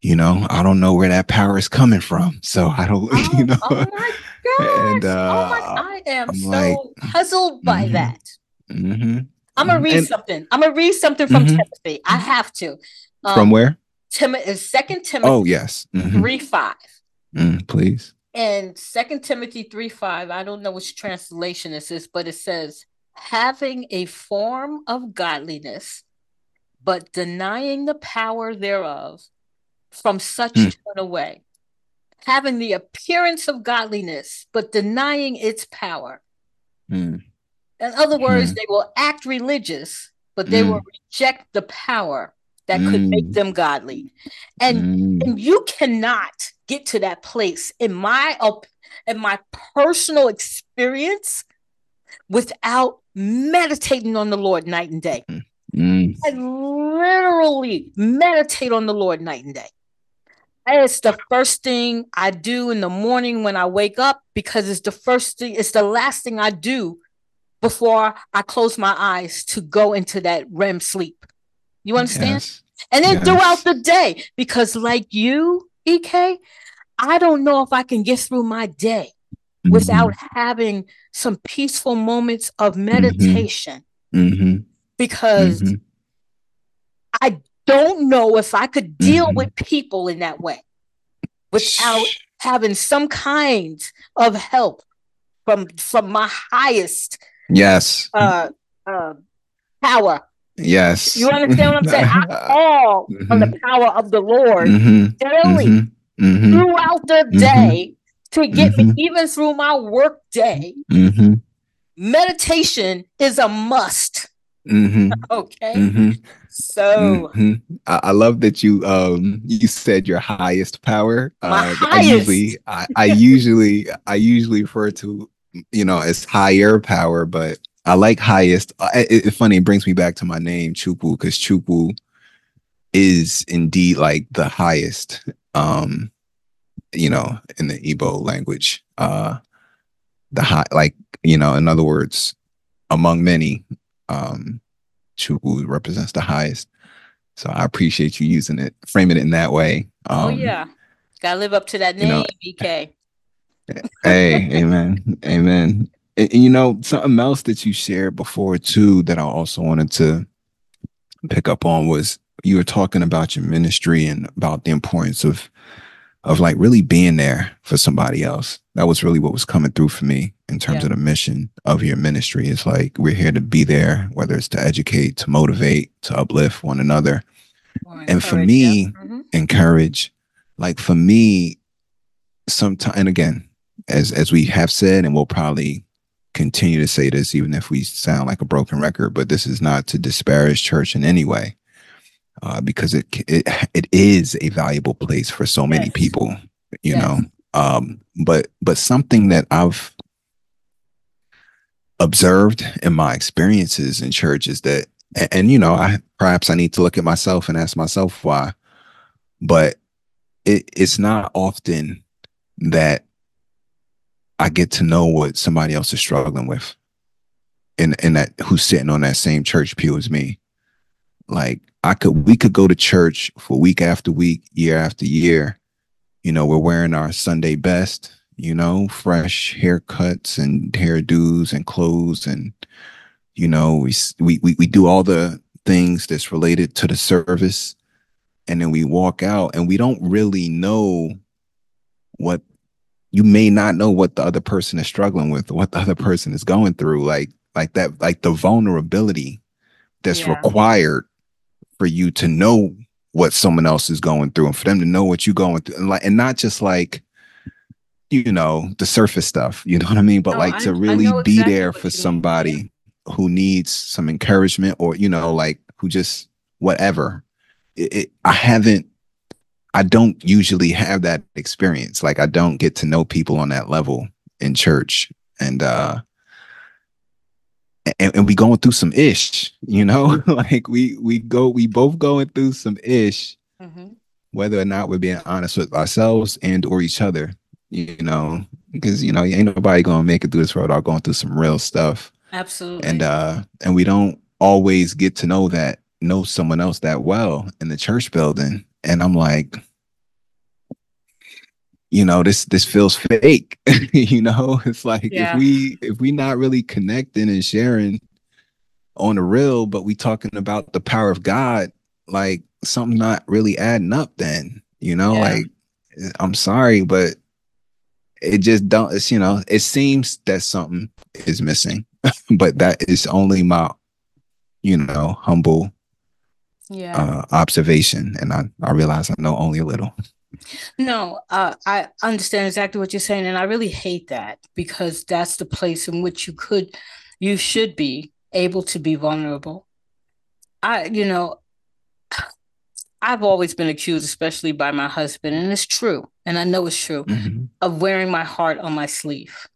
you know, I don't know where that power is coming from. So I don't, [LAUGHS] oh, you know. Oh my gosh. And, uh, oh my, I am I'm so like, puzzled by mm-hmm, that. Mm-hmm, I'm gonna read and, something. I'm gonna read something from mm-hmm. Timothy. I have to. Um, from where? Timothy, Second Timothy. Oh yes, mm-hmm. three five. Mm, please. And Second Timothy three five. I don't know which translation this is, but it says, "Having a form of godliness, but denying the power thereof, from such mm. turn away." Having the appearance of godliness, but denying its power. Mm. In other words, mm. they will act religious, but they will hmm. reject the power that mm. could make mm. them godly. And, mm. and you cannot get to that place in my in my personal experience without meditating on the Lord night and day. Mm. I literally meditate on the Lord night and day. It's the first thing I do in the morning when I wake up because it's the first thing, it's the last thing I do before I close my eyes to go into that REM sleep. You understand? Yes. And then yes. throughout the day, because like you, EK, I don't know if I can get through my day mm-hmm. without having some peaceful moments of mm-hmm. meditation. Mm-hmm. Because mm-hmm. I don't know if I could deal mm-hmm. with people in that way without having some kind of help from from my highest yes uh, uh, power Yes. You understand what I'm saying? I [LAUGHS] call mm-hmm. on the power of the Lord mm-hmm. daily mm-hmm. mm-hmm. throughout the mm-hmm. day to get me even through my work day. Meditation is a must. [LAUGHS] okay. So I, I, love that you um you said your highest power. My uh, highest. I usually I, I usually I usually refer to you know as higher power, but I like highest. Uh, it, it's funny. It brings me back to my name Chukwu, because Chukwu is indeed like the highest. Um, you know, in the Igbo language, uh, the high, like you know, in other words, among many, um, Chukwu represents the highest. So I appreciate you using it, framing it in that way. Oh, um, oh yeah, gotta live up to that name, you know, EK. [LAUGHS] hey, amen, amen. And, and, you know, something else that you shared before too that I also wanted to pick up on was you were talking about your ministry and about the importance of of like really being there for somebody else. That was really what was coming through for me in terms yeah. of the mission of your ministry. It's like we're here to be there, whether it's to educate, to motivate, to uplift one another. and for me, mm-hmm. encourage. Like for me, sometimes and again, as as we have said, and we'll probably continue to say this, even if we sound like a broken record, but this is not to disparage church in any way, uh, because it, it it is a valuable place for so many yes. people, you yes. know. Um, but but something that I've observed in my experiences in church is that, and, and you know, I perhaps I need to look at myself and ask myself why, but it, it's not often that I get to know what somebody else is struggling with. And and that who's sitting on that same church pew as me. Like I could we could go to church for week after week, year after year. You know, we're wearing our Sunday best, you know, fresh haircuts and hairdos and clothes and you know, we we we, we do all the things that's related to the service and then we walk out and we don't really know what you may not know what the other person is struggling with what the other person is going through like like that like the vulnerability that's yeah. required for you to know what someone else is going through and for them to know what you're going through and like and not just like you know the surface stuff you know what i mean but no, like I, to really be exactly there for somebody mean. who needs some encouragement or you know like who just whatever it, it, i haven't I don't usually have that experience. Like I don't get to know people on that level in church. And uh and, and we going through some ish, you know? [LAUGHS] like we we go we both going through some ish, mm-hmm. whether or not we're being honest with ourselves and or each other, you know, because you know, ain't nobody gonna make it through this road without going through some real stuff. Absolutely. And uh and we don't always get to know that know someone else that well in the church building and I'm like, you know, this this feels fake. [LAUGHS] you know, [LAUGHS] it's like yeah. if we if we not really connecting and sharing on the real, but we talking about the power of God, like something not really adding up. Then you know, yeah. like I'm sorry, but it just don't. It's you know, it seems that something is missing, [LAUGHS] but that is only my you know humble yeah. uh, observation, and I I realize I know only a little. No, uh, I understand exactly what you're saying, and I really hate that because that's the place in which you could, you should be able to be vulnerable. I, you know, I've always been accused, especially by my husband, and it's true, and I know it's true, mm-hmm. of wearing my heart on my sleeve.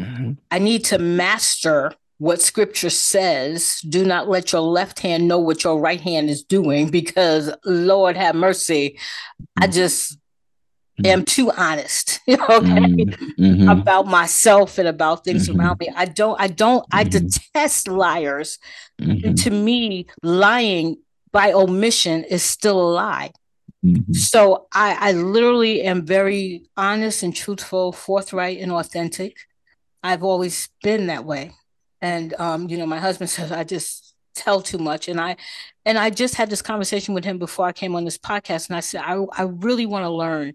Mm-hmm. I need to master what scripture says do not let your left hand know what your right hand is doing because lord have mercy i mm. just mm-hmm. am too honest [LAUGHS] okay mm-hmm. about myself and about things mm-hmm. around me i don't i don't i mm-hmm. detest liars to me lying by omission is still a lie mm-hmm. so I, I literally am very honest and truthful forthright and authentic i've always been that way and um, you know my husband [LAUGHS] says i just tell too much. And i and i just had this conversation with him before i came on this podcast. And i said i, I really want to learn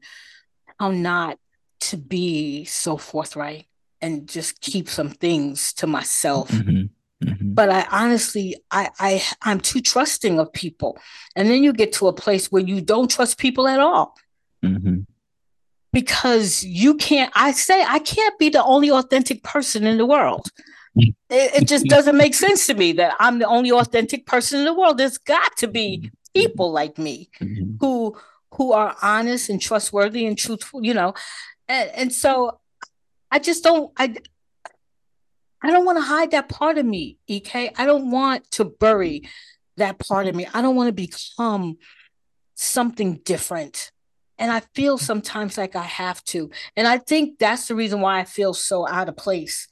how not to be so forthright and just keep some things to myself. Mm-hmm. Mm-hmm. but i honestly i i i'm too trusting of people. And then you get to a place where you don't trust people at all. Mm-hmm. Because you can't i say i can't be the only authentic person in the world it, it just [LAUGHS] doesn't make sense to me that I'm the only authentic person in the world. There's got to be mm-hmm. people like me mm-hmm. who who are honest and trustworthy and truthful, you know. And, and so I just don't I I don't want to hide that part of me, EK. I don't want to bury that part of me. I don't want to become something different. And I feel sometimes like I have to. And I think that's the reason why I feel so out of place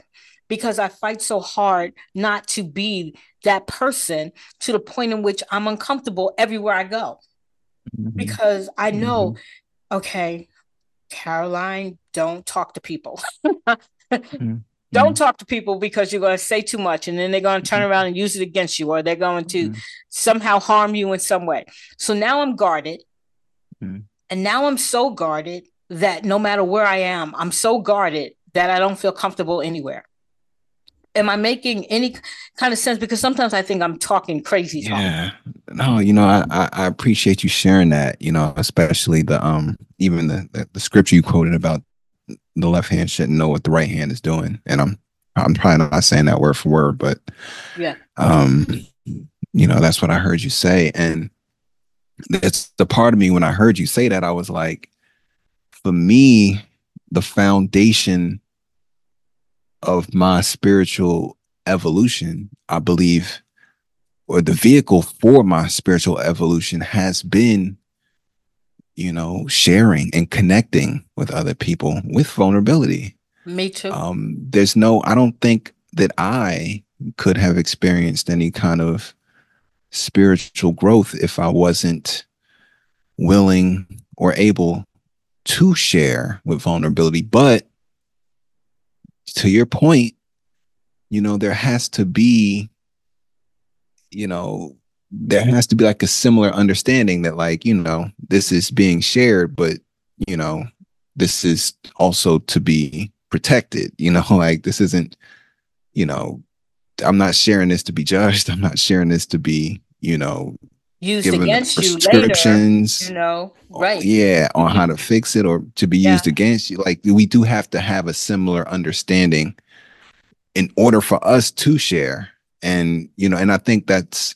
because I fight so hard not to be that person to the point in which I'm uncomfortable everywhere I go. Mm-hmm. Because I know, mm-hmm. okay, Karoline, don't talk to people. [LAUGHS] mm-hmm. Don't talk to people because you're going to say too much and then they're going to turn mm-hmm. around and use it against you or they're going to mm-hmm. somehow harm you in some way. So now I'm guarded. Mm-hmm. And now I'm so guarded that no matter where I am, I'm so guarded that I don't feel comfortable anywhere am I making any kind of sense? Because sometimes I think I'm talking crazy. Talk. Yeah. No, you know, I, I appreciate you sharing that, you know, especially the um even the, the, the scripture you quoted about the left hand shouldn't know what the right hand is doing. And I'm I'm probably not saying that word for word, but yeah. Um, you know, that's what I heard you say. And that's the part of me when I heard you say that, I was like, for me, the foundation of my spiritual evolution, I believe, or the vehicle for my spiritual evolution has been, you know, sharing and connecting with other people with vulnerability. Me too. Um, there's no, I don't think that I could have experienced any kind of spiritual growth if I wasn't willing or able to share with vulnerability. But to your point, you know, there has to be, you know, there has to be like a similar understanding that, like, you know, this is being shared, but, you know, this is also to be protected, you know, [LAUGHS] like this isn't, you know, I'm not sharing this to be judged. [LAUGHS] I'm not sharing this to be, you know, used against you later, you know, right? Yeah, on how to fix it or to be yeah. used against you. Like we do have to have a similar understanding in order for us to share. And you know, and I think that's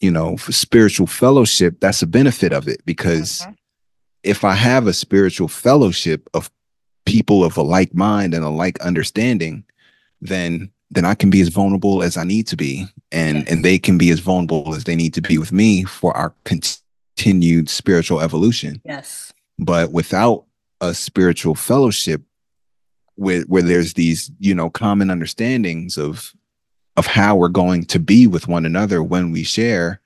you know, for spiritual fellowship, that's a benefit of it because mm-hmm. if I have a spiritual fellowship of people of a like mind and a like understanding, then then I can be as vulnerable as I need to be, and and they can be as vulnerable as they need to be with me for our continued spiritual evolution. Yes. But without a spiritual fellowship, where where there's these you know common understandings of of how we're going to be with one another when we share,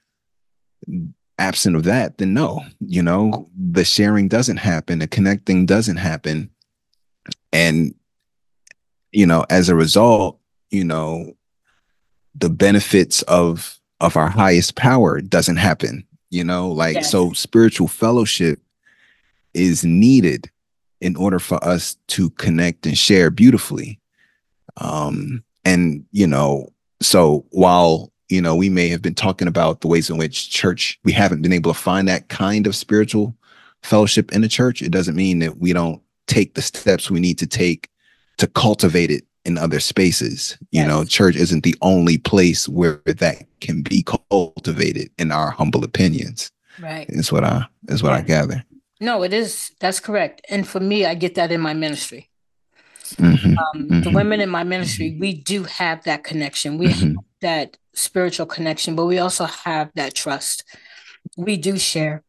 absent of that, then no, you know, the sharing doesn't happen, the connecting doesn't happen, and you know, as a result you know the benefits of of our highest power doesn't happen you know like yes. so spiritual fellowship is needed in order for us to connect and share beautifully um and you know so while you know we may have been talking about the ways in which church we haven't been able to find that kind of spiritual fellowship in the church it doesn't mean that we don't take the steps we need to take to cultivate it in other spaces. You yes. know, church isn't the only place where that can be cultivated in our humble opinions. Right. Is what I is what yeah. I gather. No, it is. That's correct. And for me, I get that in my ministry. Mm-hmm. Um, mm-hmm. The women in my ministry, we do have that connection. We mm-hmm. have that spiritual connection, but we also have that trust. We do share.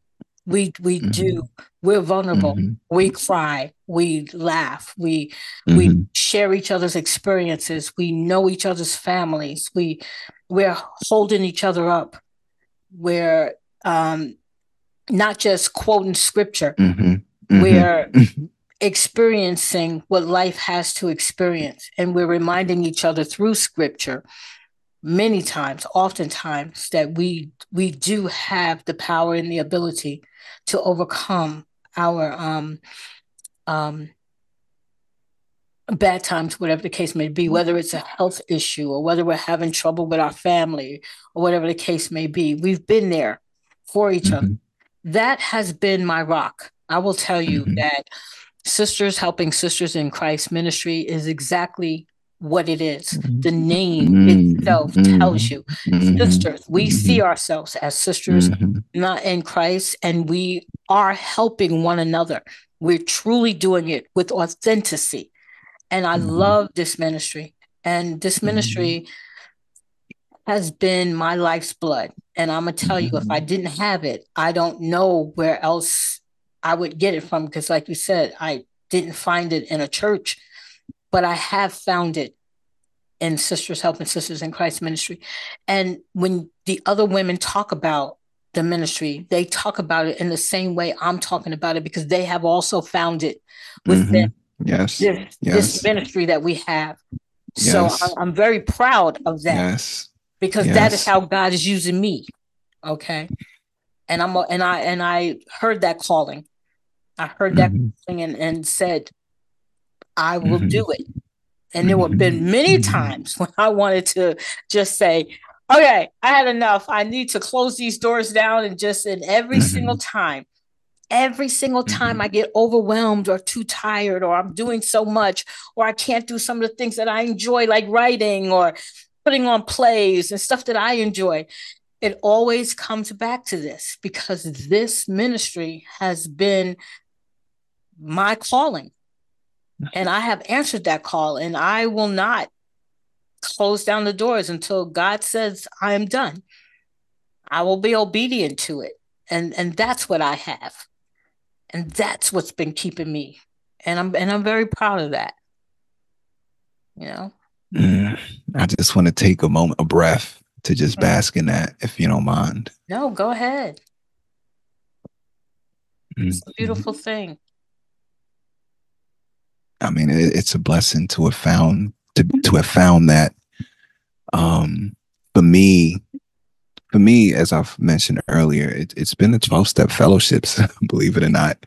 We we mm-hmm. do. We're vulnerable. Mm-hmm. We cry. We laugh. We mm-hmm. we share each other's experiences. We know each other's families. We we're holding each other up. We're um, not just quoting scripture. Mm-hmm. Mm-hmm. We're experiencing what life has to experience, and we're reminding each other through scripture many times, oftentimes, that we we do have the power and the ability to overcome our um, um, bad times, whatever the case may be, whether it's a health issue or whether we're having trouble with our family or whatever the case may be. We've been there for each mm-hmm. other. That has been my rock. I will tell you mm-hmm. that Sisters Helping Sisters in Christ ministry is exactly what it is. Mm-hmm. The name mm-hmm. itself mm-hmm. tells you. Mm-hmm. Sisters, we see ourselves as sisters not in Christ, and we are helping one another. We're truly doing it with authenticity. And I love this ministry. And this ministry has been my life's blood. And I'm going to tell you, if I didn't have it, I don't know where else I would get it from. Because, like you said, I didn't find it in a church but I have found it in Sisters Helping Sisters in Christ ministry. And when the other women talk about the ministry, they talk about it in the same way I'm talking about it because they have also found it within mm-hmm. yes. This, yes. this ministry that we have. Yes. So I'm, very proud of that. Yes. Because yes. that is how God is using me. Okay. And I'm and I and I heard that calling. I heard that mm-hmm. calling and, and said, I will mm-hmm. do it. And there have been many [LAUGHS] times when I wanted to just say, okay, I had enough. I need to close these doors down. And just in every mm-hmm. single time, every single time mm-hmm. I get overwhelmed or too tired, or I'm doing so much, or I can't do some of the things that I enjoy, like writing or putting on plays and stuff that I enjoy, it always comes back to this because this ministry has been my calling. And I have answered that call, and I will not close down the doors until God says I am done. I will be obedient to it. And and that's what I have. And that's what's been keeping me. And I'm and I'm very proud of that. You know? Mm, I just want to take a moment, a breath to just mm-hmm. bask in that, if you don't mind. No, go ahead. It's a beautiful mm-hmm. thing. I mean, it, it's a blessing to have found to to have found that. Um, for me, for me, as I've mentioned earlier, it, has been the twelve step fellowships. [LAUGHS] believe it or not,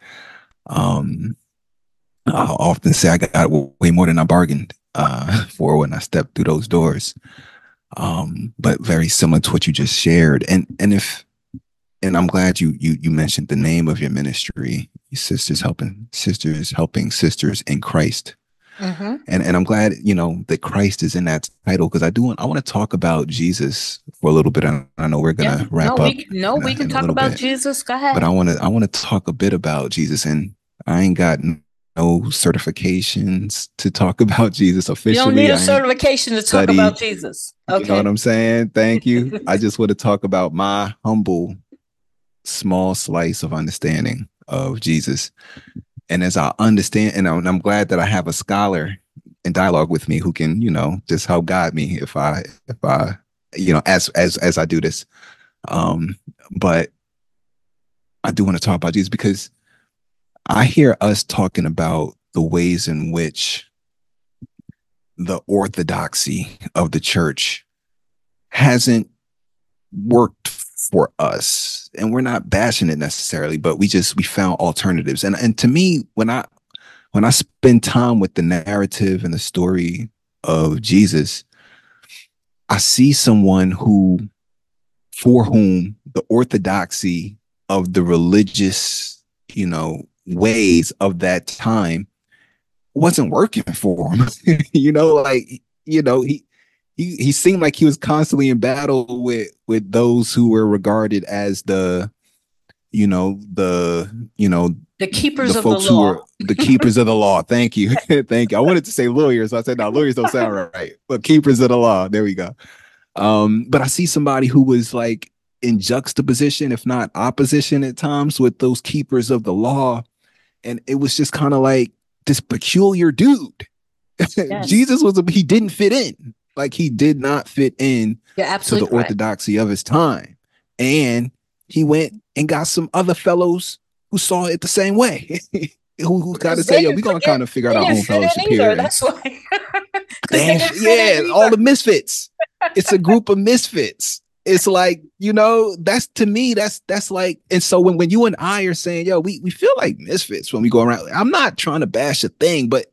um, I often say I got way more than I bargained uh, [LAUGHS] for when I stepped through those doors. Um, but very similar to what you just shared, and and if and I'm glad you you you mentioned the name of your ministry, Sisters Helping Sisters Helping Sisters in Christ. Mm-hmm. And and I'm glad you know that Christ is in that title because I do want I want to talk about Jesus for a little bit. I, I know we're gonna yeah. wrap no, up. We, no, we can talk about bit. Jesus. Go ahead. But I want to I want to talk a bit about Jesus, and I ain't got no certifications to talk [LAUGHS] about Jesus officially. You don't need a certification to talk about Jesus. Okay. You know what I'm saying? Thank you. [LAUGHS] I just want to talk about my humble small slice of understanding of Jesus. And as I understand, and I'm, glad that I have a scholar in dialogue with me who can, you know, just help guide me if I, if I, you know, as as as I do this. Um, but I do want to talk about Jesus because I hear us talking about the ways in which the orthodoxy of the church hasn't worked for us and we're not bashing it necessarily but we just we found alternatives. And and to me when i when i spend time with the narrative and the story of jesus i see someone who for whom the orthodoxy of the religious you know ways of that time wasn't working for him. [LAUGHS] You know like you know he he he seemed like he was constantly in battle with with those who were regarded as the you know the you know the keepers the of the law. Who were the keepers of the law. [LAUGHS] Thank you. [LAUGHS] Thank you. I wanted to say lawyers. So I said, no, lawyers don't sound right. But keepers of the law. There we go. Um, but I see somebody who was like in juxtaposition, if not opposition at times, with those keepers of the law. And it was just kind of like this peculiar dude. [LAUGHS] Yes. Jesus was a, he didn't fit in. Like he did not fit in to the orthodoxy of his time. And he went and got some other fellows who saw it the same way. [LAUGHS] who, who kind of say, yo, we're gonna kind of figure out our own fellowship here. That's why. [LAUGHS] yeah, all the misfits. It's a group of misfits. It's like, you know, that's to me, that's that's like, and so when, when you and I are saying, yo, we, we feel like misfits when we go around. I'm not trying to bash a thing, but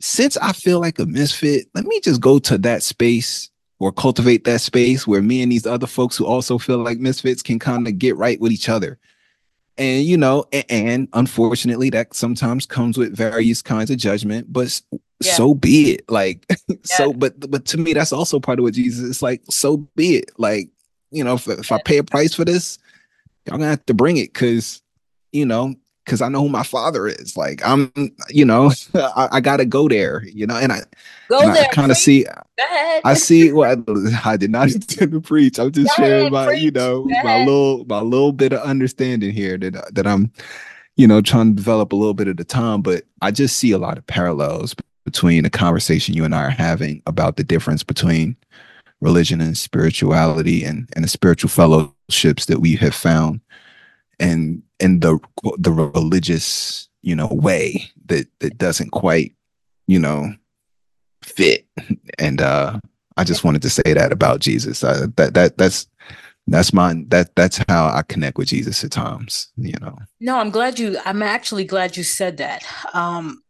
since I feel like a misfit, let me just go to that space or cultivate that space where me and these other folks who also feel like misfits can kind of get right with each other. And you know, and, and, unfortunately, that sometimes comes with various kinds of judgment, but yeah. so be it. Like, [LAUGHS] yeah. so, but but to me, that's also part of what Jesus is like. So be it. Like, you know, if, if I pay a price for this, y'all gonna have to bring it because you know because I know who my father is. Like I'm, you know, [LAUGHS] I, I gotta go there, you know, and I go and there. kind of see. I see. Well, I, [LAUGHS] I, did not [LAUGHS] intend to preach. I'm just go sharing ahead, my, preach. you know, my little my little bit of understanding here that uh, that I'm, you know, trying to develop a little bit at a time. But I just see a lot of parallels between the conversation you and I are having about the difference between religion and spirituality and and the spiritual fellowships that we have found and in the the religious you know way that that doesn't quite you know fit. And uh i just wanted to say that about jesus. Uh, that that that's that's my that that's how i connect with jesus at times you know. No i'm glad you i'm actually glad you said that. Um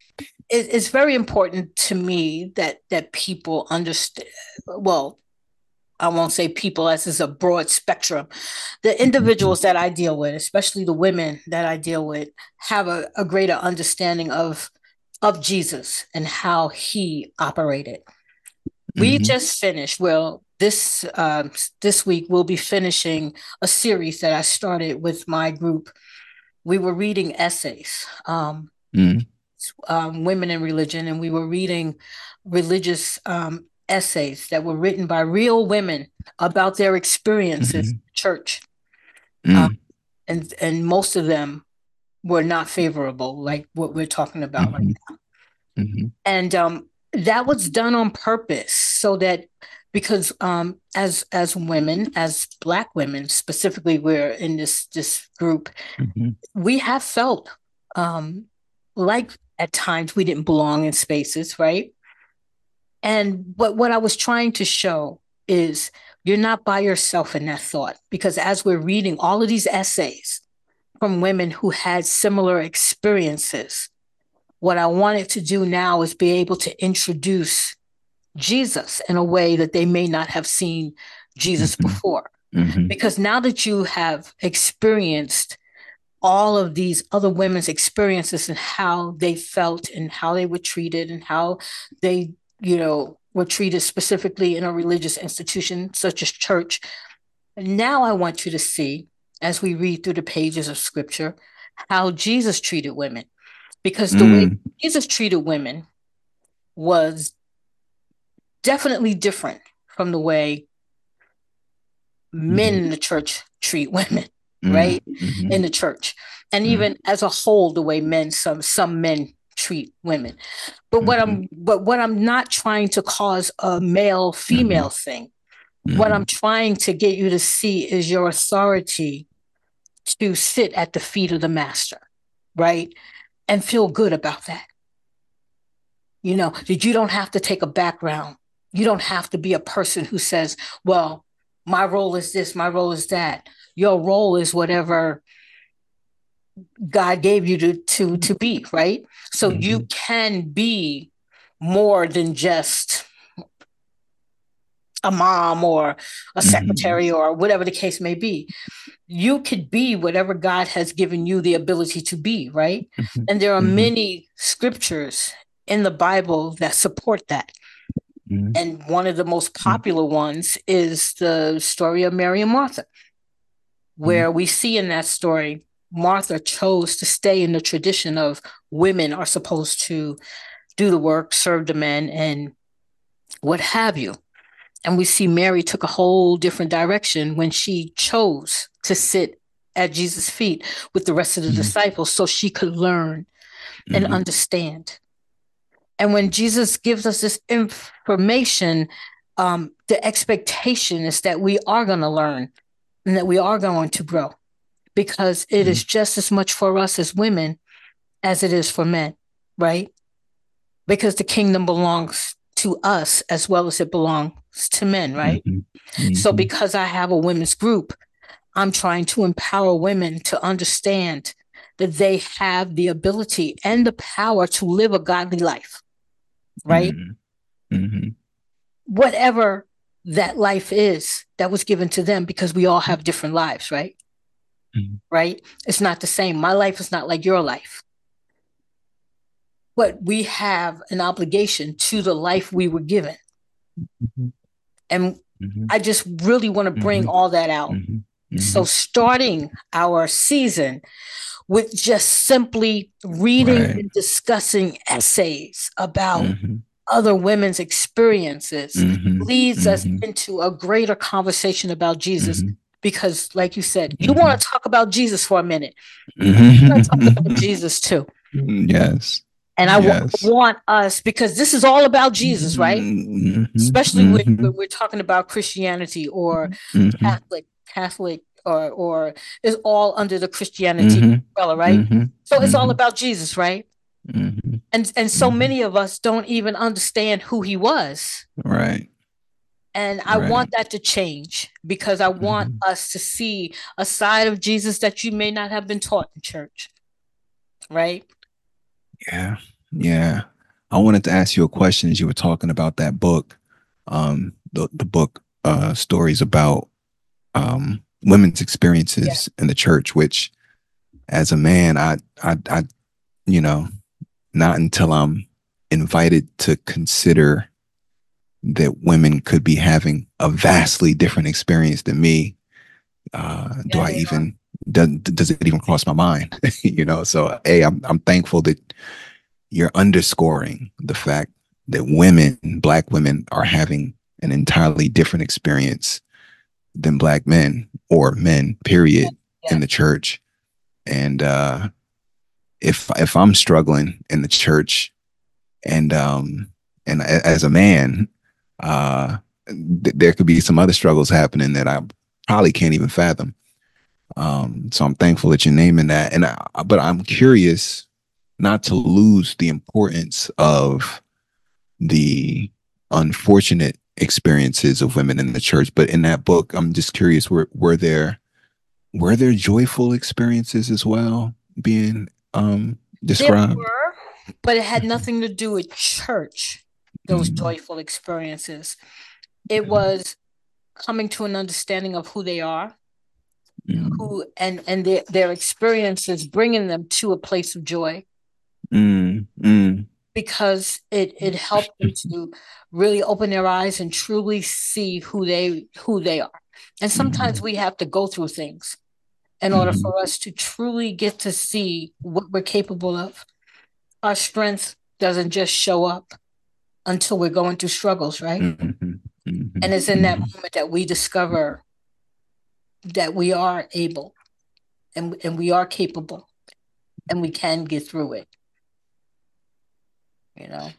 it, it's very important to me that that people understand well I won't say people as is a broad spectrum. The individuals that I deal with, especially the women that I deal with, have a, a greater understanding of of Jesus and how he operated. Mm-hmm. We just finished. Well, this uh, this week we'll be finishing a series that I started with my group. We were reading essays, um, mm-hmm. um, women in religion, and we were reading religious um, essays that were written by real women about their experiences mm-hmm. in church. Mm. Um, and and most of them were not favorable, like what we're talking about mm-hmm. right now. Mm-hmm. And um, that was done on purpose so that because um, as as women, as Black women specifically, we're in this this group. Mm-hmm. We have felt um, like at times we didn't belong in spaces, right? And what what I was trying to show is you're not by yourself in that thought because as we're reading all of these essays from women who had similar experiences, what I wanted to do now is be able to introduce Jesus in a way that they may not have seen Jesus mm-hmm. before. Mm-hmm. Because now that you have experienced all of these other women's experiences and how they felt and how they were treated and how they, you know, were treated specifically in a religious institution such as church. Now I want you to see, as we read through the pages of scripture, how Jesus treated women. Because the mm. way Jesus treated women was definitely different from the way men mm-hmm. in the church treat women, mm-hmm. right? Mm-hmm. In the church. And mm-hmm. even as a whole, the way men, some some men treat women. But what I'm mm-hmm. but what I'm not trying to cause a male female mm-hmm. thing. What I'm trying to get you to see is your authority to sit at the feet of the master, right? And feel good about that. You know, that you don't have to take a background you don't have to be a person who says, well, my role is this, my role is that. Your role is whatever God gave you to to to be, right? So mm-hmm. you can be more than just a mom or a mm-hmm. secretary mm-hmm. or whatever the case may be. You could be whatever God has given you the ability to be, right? Mm-hmm. And there are mm-hmm. many scriptures in the Bible that support that. Mm-hmm. And one of the most popular ones is the story of Mary and Martha, where we see in that story, Martha chose to stay in the tradition of women are supposed to do the work, serve the men, and what have you. And we see Mary took a whole different direction when she chose to sit at Jesus' feet with the rest of the mm-hmm. disciples so she could learn and mm-hmm. understand. And when Jesus gives us this information, um, the expectation is that we are going to learn and that we are going to grow because it mm-hmm. is just as much for us as women as it is for men, right? Because the kingdom belongs to us as well as it belongs to men, right? Mm-hmm. Mm-hmm. So, because I have a women's group, I'm trying to empower women to understand that they have the ability and the power to live a godly life right? Mm-hmm. mm-hmm. Whatever that life is that was given to them because we all have different lives, right? Mm-hmm. Right? It's not the same. My life is not like your life. But we have an obligation to the life we were given. Mm-hmm. And mm-hmm. I just really want to bring mm-hmm. all that out. So, starting our season, with just simply reading right. and discussing essays about mm-hmm. other women's experiences mm-hmm. leads mm-hmm. us into a greater conversation about Jesus. Mm-hmm. Because, like you said, you mm-hmm. want to talk about Jesus for a minute. Mm-hmm. You want to talk about Jesus too. Yes. And I yes. w- want us because this is all about Jesus, right? Especially when, when, we're talking about Christianity or Catholic Catholic or or is all under the Christianity mm-hmm. umbrella, right? Mm-hmm. So it's all mm-hmm. about Jesus, right? Mm-hmm. And and so mm-hmm. many of us don't even understand who he was. Right. And I right. want that to change because I want mm-hmm. us to see a side of Jesus that you may not have been taught in church. Right? Yeah. Yeah. I wanted to ask you a question as you were talking about that book. Um the, the book uh stories about um women's experiences yeah. in the church, which as a man, I, I, I, you know, not until I'm invited to consider that women could be having a vastly different experience than me, uh, yeah, do I even, does, does it even cross my mind? [LAUGHS] you know, so A, I'm, I'm thankful that you're underscoring the fact that women, black women are having an entirely different experience than black men or men, period, yeah. in the church. And uh, if if I'm struggling in the church, and um, and as a man, uh, th- there could be some other struggles happening that I probably can't even fathom. Um, so I'm thankful that you're naming that. And I, but I'm curious not to lose the importance of the unfortunate experiences of women in the church. But in that book, I'm just curious, were were there were there joyful experiences as well being um described? Were, but it had nothing to do with church, those mm-hmm. joyful experiences. It was coming to an understanding of who they are mm. who and and their, their experiences bringing them to a place of joy mm. Mm. because it it helped them to really open their eyes and truly see who they who they are and sometimes mm-hmm. we have to go through things in order for us to truly get to see what we're capable of our strength doesn't just show up until we're going through struggles right mm-hmm. Mm-hmm. and it's in that mm-hmm. moment that we discover that we are able and, and we are capable and we can get through it. You know?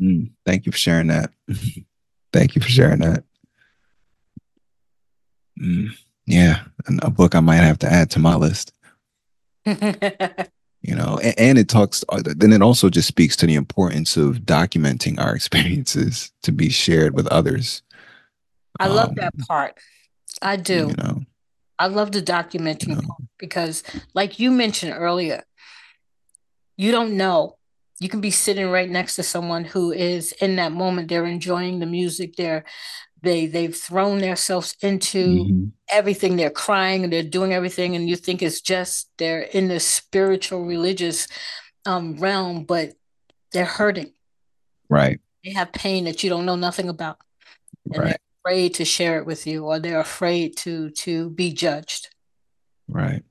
Mm, thank you for sharing that. [LAUGHS] thank you for sharing that. Mm, yeah, a book I might have to add to my list. [LAUGHS] you know, and, and, it talks, uh, then it also just speaks to the importance of documenting our [LAUGHS] experiences to be shared with others. I love um, that part. I do. You know? I love the documenting you know? because, like you mentioned earlier, you don't know. You can be sitting right next to someone who is in that moment. They're enjoying the music. They're they they've thrown themselves into mm-hmm. everything. They're crying and they're doing everything, and you think it's just they're in the spiritual religious um, realm, but they're hurting. Right. They have pain that you don't know nothing about. And right afraid to share it with you or they're afraid to to be judged right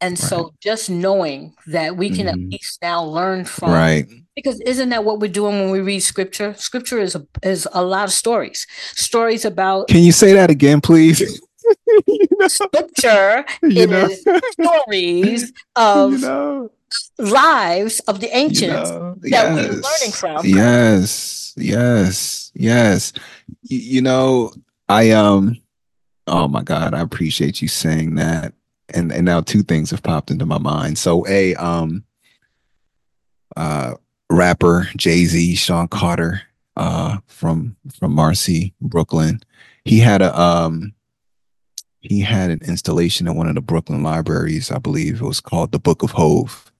and right. so just knowing that we can mm-hmm. at least now learn from right because isn't that what we're doing when we read scripture scripture is a, is a lot of stories stories about can you say that again please [LAUGHS] [LAUGHS] you know? scripture [LAUGHS] you know? stories of you know? lives of the ancients that yes. we're learning from yes yes yes you, you know I um oh my god, I appreciate you saying that. And and now two things have popped into my mind. So a um uh rapper Jay-Z, Sean Carter, uh from from Marcy, Brooklyn. He had a um he had an installation at one of the Brooklyn libraries, I believe it was called The Book of HOV.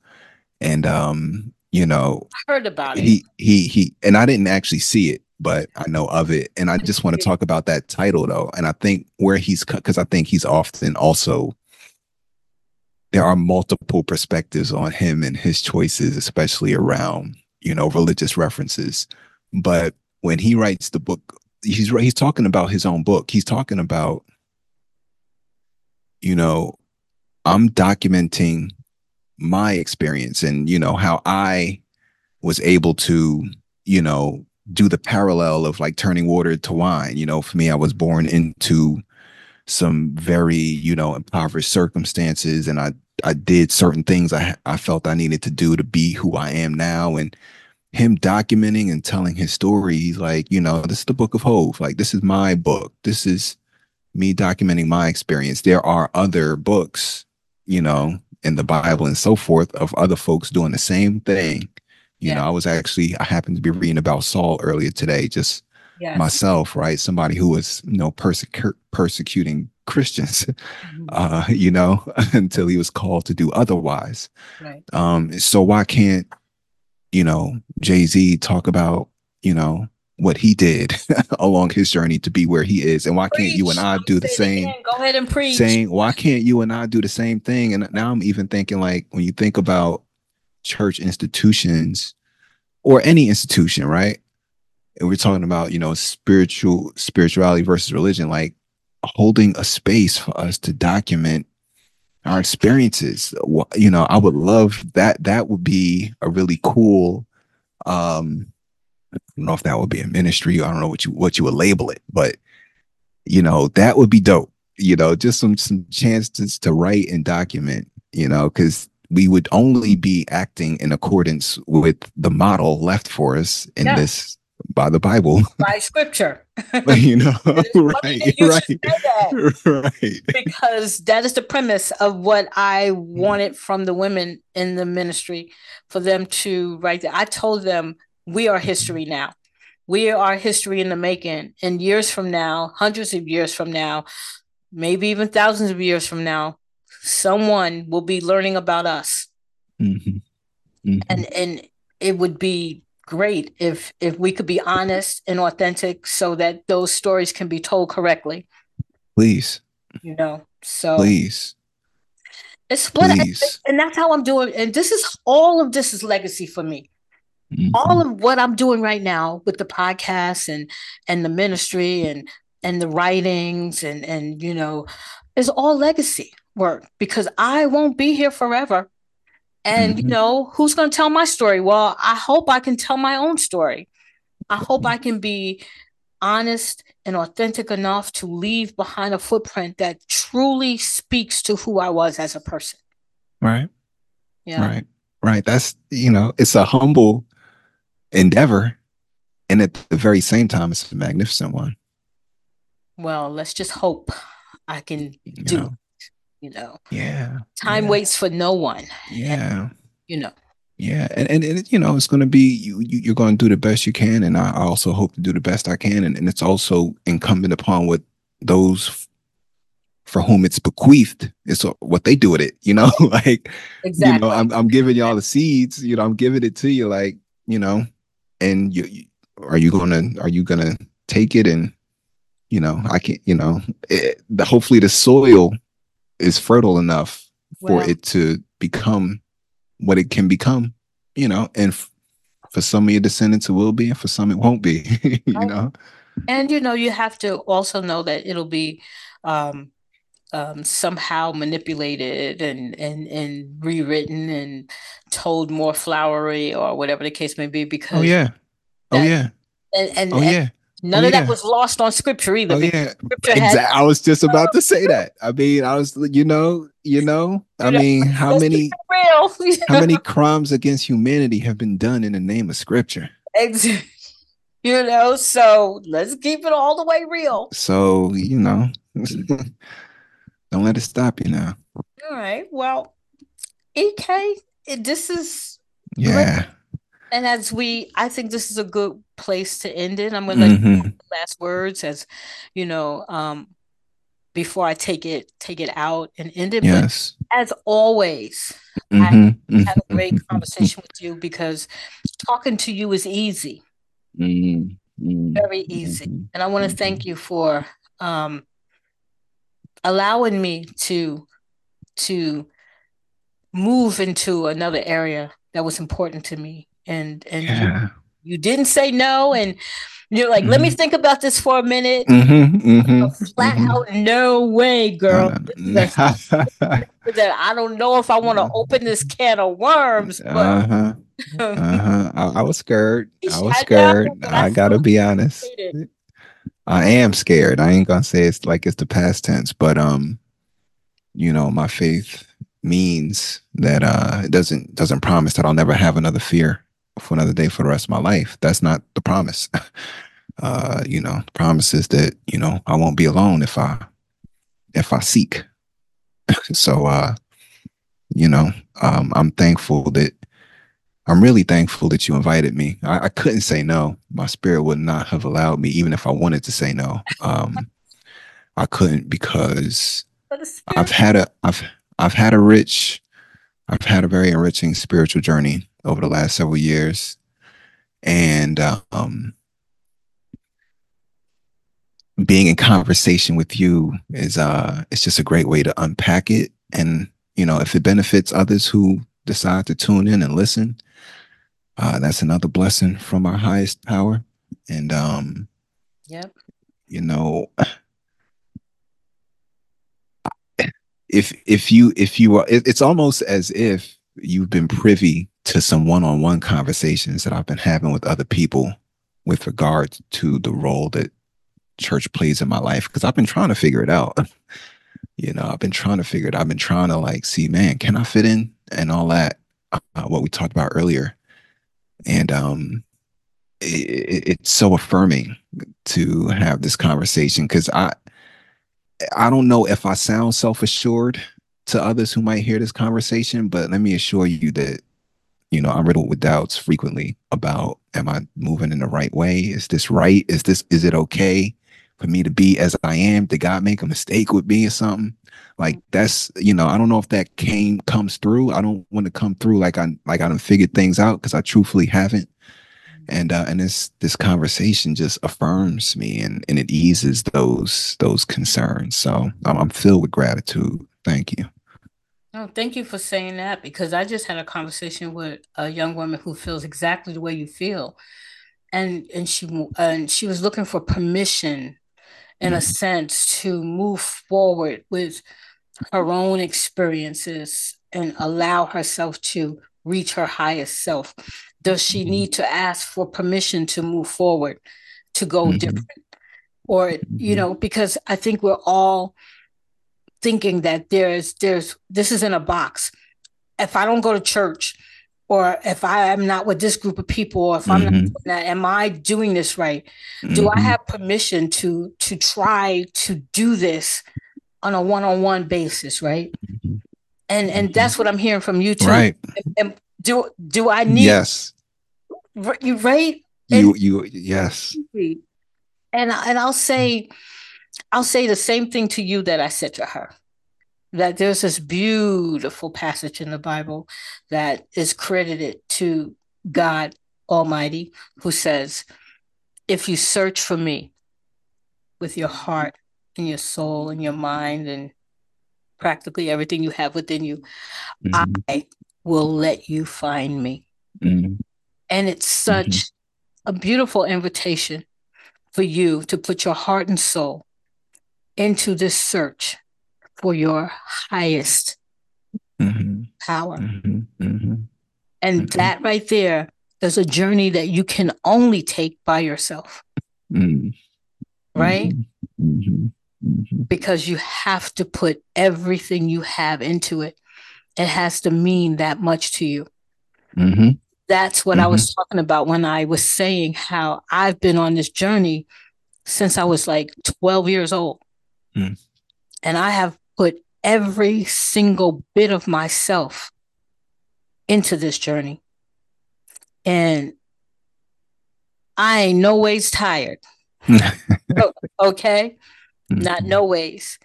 And um, you know, I heard about it. He he he and I didn't actually see it, but I know of it. And I just want to talk about that title though. And I think where he's because I think he's often also there are multiple perspectives on him and his choices, especially around, you know, religious references. But when he writes the book, he's he's talking about his own book. He's talking about, you know, I'm documenting my experience and you know how I was able to, you know, do the parallel of like turning water to wine. You know, for me, I was born into some very, you know, impoverished circumstances and I I did certain things I I felt I needed to do to be who I am now and him documenting and telling his story he's like you know this is the book of HOV like this is my book this is me documenting my experience there are other books you know in the bible and so forth of other folks doing the same thing you yeah. know, I was actually I happened to be reading about Saul earlier today, just yes. myself, right? Somebody who was, you know, persecu- persecuting Christians, [LAUGHS] mm-hmm. uh, you know, [LAUGHS] until he was called to do otherwise. Right. Um, so why can't, you know, Jay-Z talk about, you know, what he did [LAUGHS] along his journey to be where he is. And why preach. can't you and I do the same? Go ahead and preach. Saying, why can't you and I do the same thing? And now I'm even thinking like when you think about church institutions or any institution, right? And we're talking about, you know, spiritual spirituality versus religion, like holding a space for us to document our experiences. You know, I would love that. That would be a really cool. Um, I don't know if that would be a ministry. I don't know what you what you would label it, but you know, that would be dope. You know, just some some chances to write and document. You know, because we would only be acting in accordance with the model left for us in yeah. this by the Bible, [LAUGHS] by scripture. [LAUGHS] you know, [LAUGHS] right, right, right. Because that is the premise of what I wanted from the women in the ministry for them to write. That. I told them we are history now. We are history in the making. And years from now, hundreds of years from now, maybe even thousands of years from now, someone will be learning about us. Mm-hmm. Mm-hmm. And and it would be great if if we could be honest and authentic so that those stories can be told correctly. Please. You know, so please. It's what I, and that's how I'm doing. And this is all of this is legacy for me. Mm-hmm. All of what I'm doing right now with the podcast and and the ministry and and the writings and and you know is all legacy work because I won't be here forever. And mm-hmm. you know, who's going to tell my story? Well, I hope I can tell my own story. I hope I can be honest and authentic enough to leave behind a footprint that truly speaks to who I was as a person. Right. Yeah. Right. Right. That's, you know, it's a humble endeavor. And at the very same time, it's a magnificent one. Well, let's just hope I can you do know you know yeah time yeah. waits for no one yeah and, you know yeah and, and, and you know it's going to be you, you are going to do the best you can and i also hope to do the best i can and, and it's also incumbent upon what those for whom it's bequeathed it's what they do with it you know [LAUGHS] like exactly. you know I'm, I'm giving y'all the seeds you know i'm giving it to you like you know and you, you are you gonna are you gonna take it and you know i can't you know it, the, hopefully the soil is fertile enough for it to become what it can become, you know, and f- for some of your descendants it will be, and for some it won't be, [LAUGHS] you know. And you know, you have to also know that it'll be um, um, somehow manipulated and and and rewritten and told more flowery or whatever the case may be. Oh, because oh yeah, oh that, yeah, and and, oh, and, yeah. None oh, of yeah. that was lost on scripture either. Oh, yeah. exactly. I was just about to say [LAUGHS] that. I mean, I was, you know, you know, I mean, how many, real? how many [LAUGHS] crimes against humanity have been done in the name of scripture? Exactly. [LAUGHS] You know, so let's keep it all the way real. So, you know, don't let it stop you now. All right. Well, EK, this is yeah and as we i think this is a good place to end it i'm going to mm-hmm. last words as you know um before i take it take it out and end it yes but as always mm-hmm. i mm-hmm. had a great conversation with you because talking to you is easy mm-hmm. very easy mm-hmm. and i want to thank you for um allowing me to to move into another area that was important to me and and yeah. You, didn't say no and you're like mm-hmm. let me mm-hmm. think about this for a minute mm-hmm, mm-hmm, flat mm-hmm. out no way girl [LAUGHS] that i don't know if i want to open this can of worms but uh-huh. [LAUGHS] uh-huh. I, I, was scared i was scared i, I gotta be honest i am scared i ain't gonna say it's like it's the past tense but um you know my faith means that uh it doesn't doesn't promise that I'll never have another fear for another day for the rest of my life. That's not the promise. [LAUGHS] Uh, you know, the promise is that, you know, I won't be alone if I if I seek. [LAUGHS] so uh, you know, um, I'm thankful that I'm really thankful that you invited me. I, I, couldn't say no. My spirit would not have allowed me, even if I wanted to say no. Um, I couldn't because I've had a I've I've had a rich, I've had a very enriching spiritual journey over the last several years. And um, being in conversation with you is uh it's just a great way to unpack it. And, you know, if it benefits others who decide to tune in and listen, uh, that's another blessing from our highest power. And um, yep. you know, if if you if you are it, it's almost as if you've been privy to some one-on-one conversations that I've been having with other people with regard to the role that church plays in my life because I've been trying to figure it out. [LAUGHS] you know, I've been trying to figure it. I've been trying to like see, man, can I fit in and all that? Uh, what we talked about earlier, and um, it, it's so affirming to have this conversation because I I don't know if I sound self assured to others who might hear this conversation, but let me assure you that you know I'm riddled with doubts frequently about am I moving in the right way? Is this right? Is this is it okay for me to be as I am? Did God make a mistake with me or something? Like that's you know I don't know if that came comes through. I don't want to come through like I like I done figured things out because I truthfully haven't and uh, and this this conversation just affirms me and and it eases those those concerns. So I'm, I'm filled with gratitude. Thank you. Oh, thank you for saying that because I just had a conversation with a young woman who feels exactly the way you feel, and and she and she was looking for permission, in mm-hmm. a sense, to move forward with her own experiences and allow herself to reach her highest self does she mm-hmm. need to ask for permission to move forward to go mm-hmm. different or you mm-hmm. know because i think we're all thinking that there's there's this is in a box. If i don't go to church or if i am not with this group of people or if mm-hmm. i'm not mm-hmm. that am i doing this right? Do mm-hmm. i have permission to to try to do this on a one-on-one basis right? Mm-hmm. and and that's what i'm hearing from you too. Right. And, and do do i need yes. You right? You and, you yes. And and i'll say i'll say the same thing to you that i said to her that there's this beautiful passage in the bible that is credited to god almighty who says if you search for me with your heart and your soul and your mind and practically everything you have within you mm-hmm. i will let you find me mm-hmm. And it's such mm-hmm. a beautiful invitation for you to put your heart and soul into this search for your highest mm-hmm. power. Mm-hmm. mm-hmm. And mm-hmm. that right there is a journey that you can only take by yourself. Mm-hmm. Right? Because you have to put everything you have into it. It has to mean that much to you. That's what mm-hmm. I was talking about when I was saying how I've been on this journey since I was like 12 years old. Mm. And I have put every single bit of myself into this journey. And I ain't no ways tired. [LAUGHS] okay? Mm-hmm. Not no ways.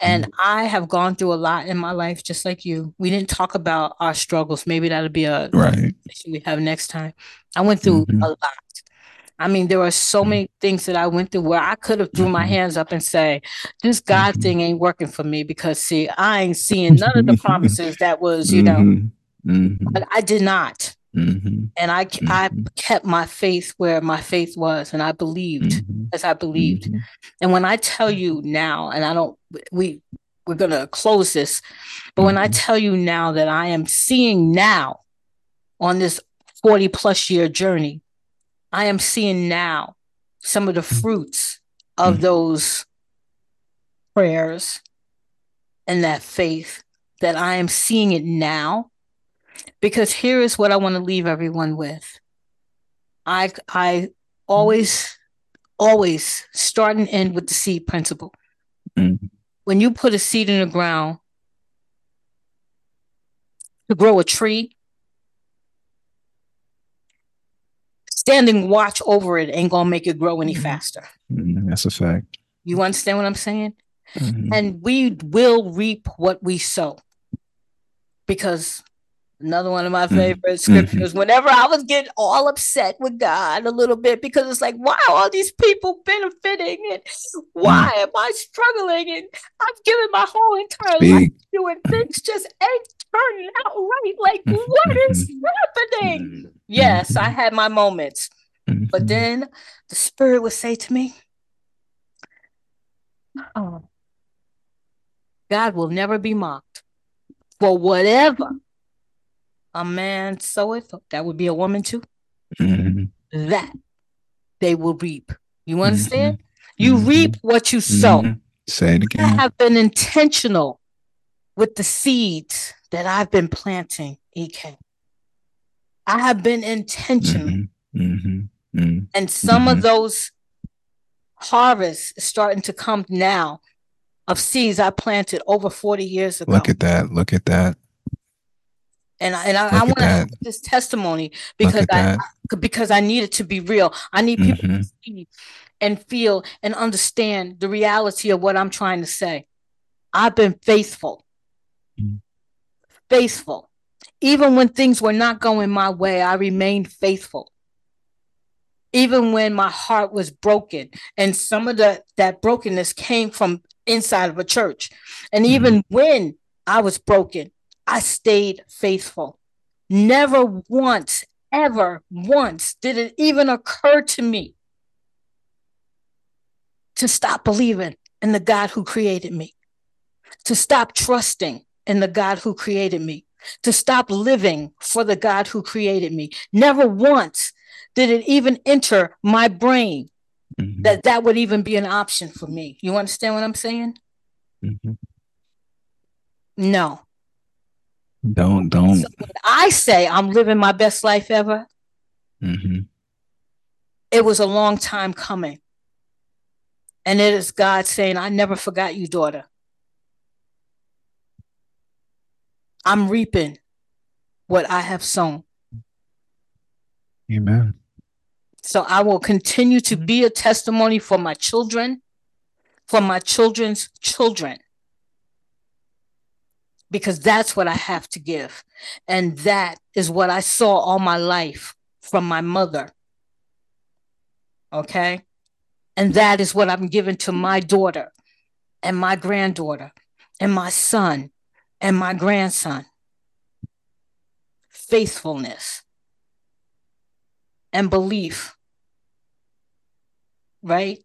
And. I have gone through a lot in my life, just like you. We didn't talk about our struggles. Maybe that'll be a right we have next time. I went through mm-hmm. a lot. I mean, there were so mm-hmm. many things that I went through where I could have threw my mm-hmm. hands up and say, "This God mm-hmm. thing ain't working for me," because see, I ain't seeing none of the [LAUGHS] promises that was, you know. But I did not. Mm-hmm. And I mm-hmm. I kept my faith where my faith was, and I believed mm-hmm. as I believed. Mm-hmm. And when I tell you now, and I don't, we we're gonna close this, but when I mm-hmm. tell you now that I am seeing now on this forty plus year journey, I am seeing now some of the mm-hmm. fruits of those prayers and that faith that I am seeing it now because here is what I want to leave everyone with. I I always always start and end with the seed principle. Mm-hmm. When you put a seed in the ground to grow a tree, standing watch over it ain't gonna make it grow any mm-hmm. faster. Mm-hmm. That's a fact. You understand what I'm saying? Mm-hmm. And we will reap what we sow because Another one of my mm-hmm. favorite scriptures. Mm-hmm. Whenever I was getting all upset with God a little bit because it's like, why are all these people benefiting and why mm. am I struggling? And I've given my whole entire Speak. life doing things just ain't turning out right. Like, [LAUGHS] what is happening? [LAUGHS] Yes, I had my moments. [LAUGHS] But then the spirit would say to me, Oh, God will never be mocked for whatever a man soweth, that would be a woman too, that they will reap. You understand? Mm-hmm. You mm-hmm. reap what you sow. Mm-hmm. Say it again. I have been intentional with the seeds that I've been planting, EK. I have been intentional. Mm-hmm. Mm-hmm. Mm. And some mm-hmm. of those harvests starting to come now of seeds I planted over 40 years ago. Look at that. Look at that. And I, and I, I want to this testimony because I, I, because I need it to be real. I need people mm-hmm. to see and feel and understand the reality of what I'm trying to say. I've been faithful. Mm-hmm. Faithful. Even when things were not going my way, I remained faithful even when my heart was broken and some of the that brokenness came from inside of a church and mm-hmm. even mm-hmm. when i was broken i stayed faithful never once ever once did it even occur to me to stop believing in the god who created me to stop trusting in the god who created me to stop living for the god who created me never once did it even enter my brain mm-hmm. that that would even be an option for me? You understand what I'm saying? Mm-hmm. No. Don't don't. So I say I'm living my best life ever. Mm-hmm. It was a long time coming. And it is God saying, I never forgot you, daughter. I'm reaping what I have sown. Amen. So I will continue to be a testimony for my children, for my children's children, because that's what I have to give. And that is what I saw all my life from my mother. Okay. And that is what I'm giving to my daughter and my granddaughter and my son and my grandson faithfulness and belief. Right?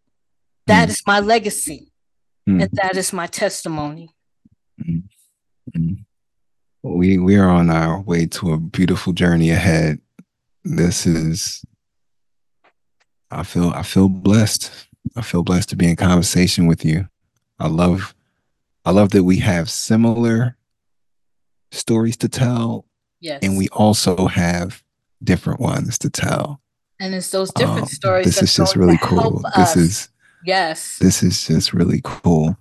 That mm. is my legacy. Mm. And that is my testimony. Mm. We we are on our way to a beautiful journey ahead. This is I feel I feel blessed. I feel blessed to be in conversation with you. I love I love that we have similar stories to tell. Yes. And we also have different ones to tell. And it's those different um, stories. This is just really cool. This is yes. This is just really cool.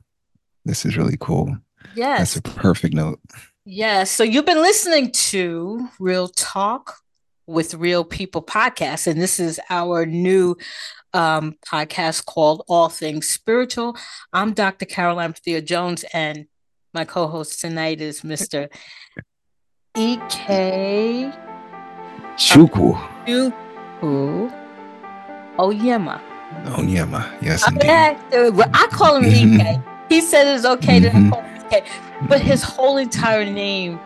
This is really cool. Yes. That's a perfect note. Yes. So you've been listening to Real Talk with Real People podcast, and this is our new um, podcast called All Things Spiritual. I'm Dr. Karoline Thea Jones, and my co-host tonight is Mr. E.K. Chukwu. Chukwu Onyema. Onyema, yes, indeed. I, I call him mm-hmm. EK. He said it's okay mm-hmm. to call him EK, but his whole entire name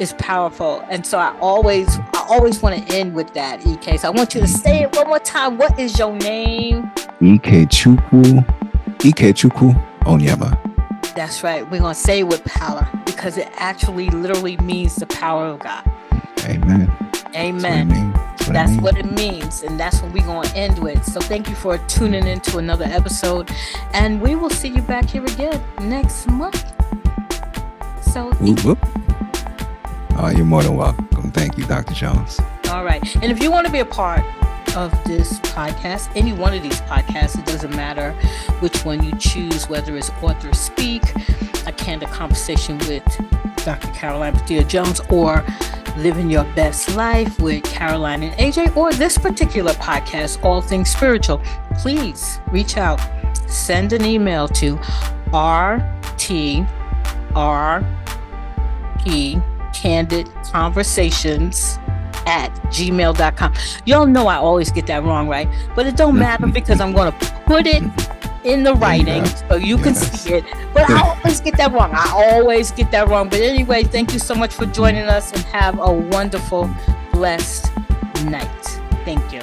is powerful, and so I always, I always want to end with that EK. So I want you to say it one more time. What is your name? EK Chukwu. EK Chukwu Onyema. That's right. We're gonna say with power because it actually literally means the power of God. Amen. Amen. That's, what, that's what, it means. And that's what we're going to end with. So thank you for tuning in to another episode. And we will see you back here again next month. So, whoop, whoop. Oh, you're more than welcome. Thank you, Dr. Jones. All right. And if you want to be a part of this podcast, any one of these podcasts, it doesn't matter which one you choose, whether it's author speak, a candid conversation with Dr. Karoline Bethea Jones, or Living Your Best Life with Karoline and AJ, or this particular podcast, All Things Spiritual, please reach out. Send an email to RTRP Candid Conversations at gmail.com. Y'all know I always get that wrong, right? But it don't matter [LAUGHS] because I'm going to put it in the writing so you can yes. see it. But I [LAUGHS] always get that wrong. I always get that wrong. But anyway, thank you so much for joining us and have a wonderful, blessed night. Thank you.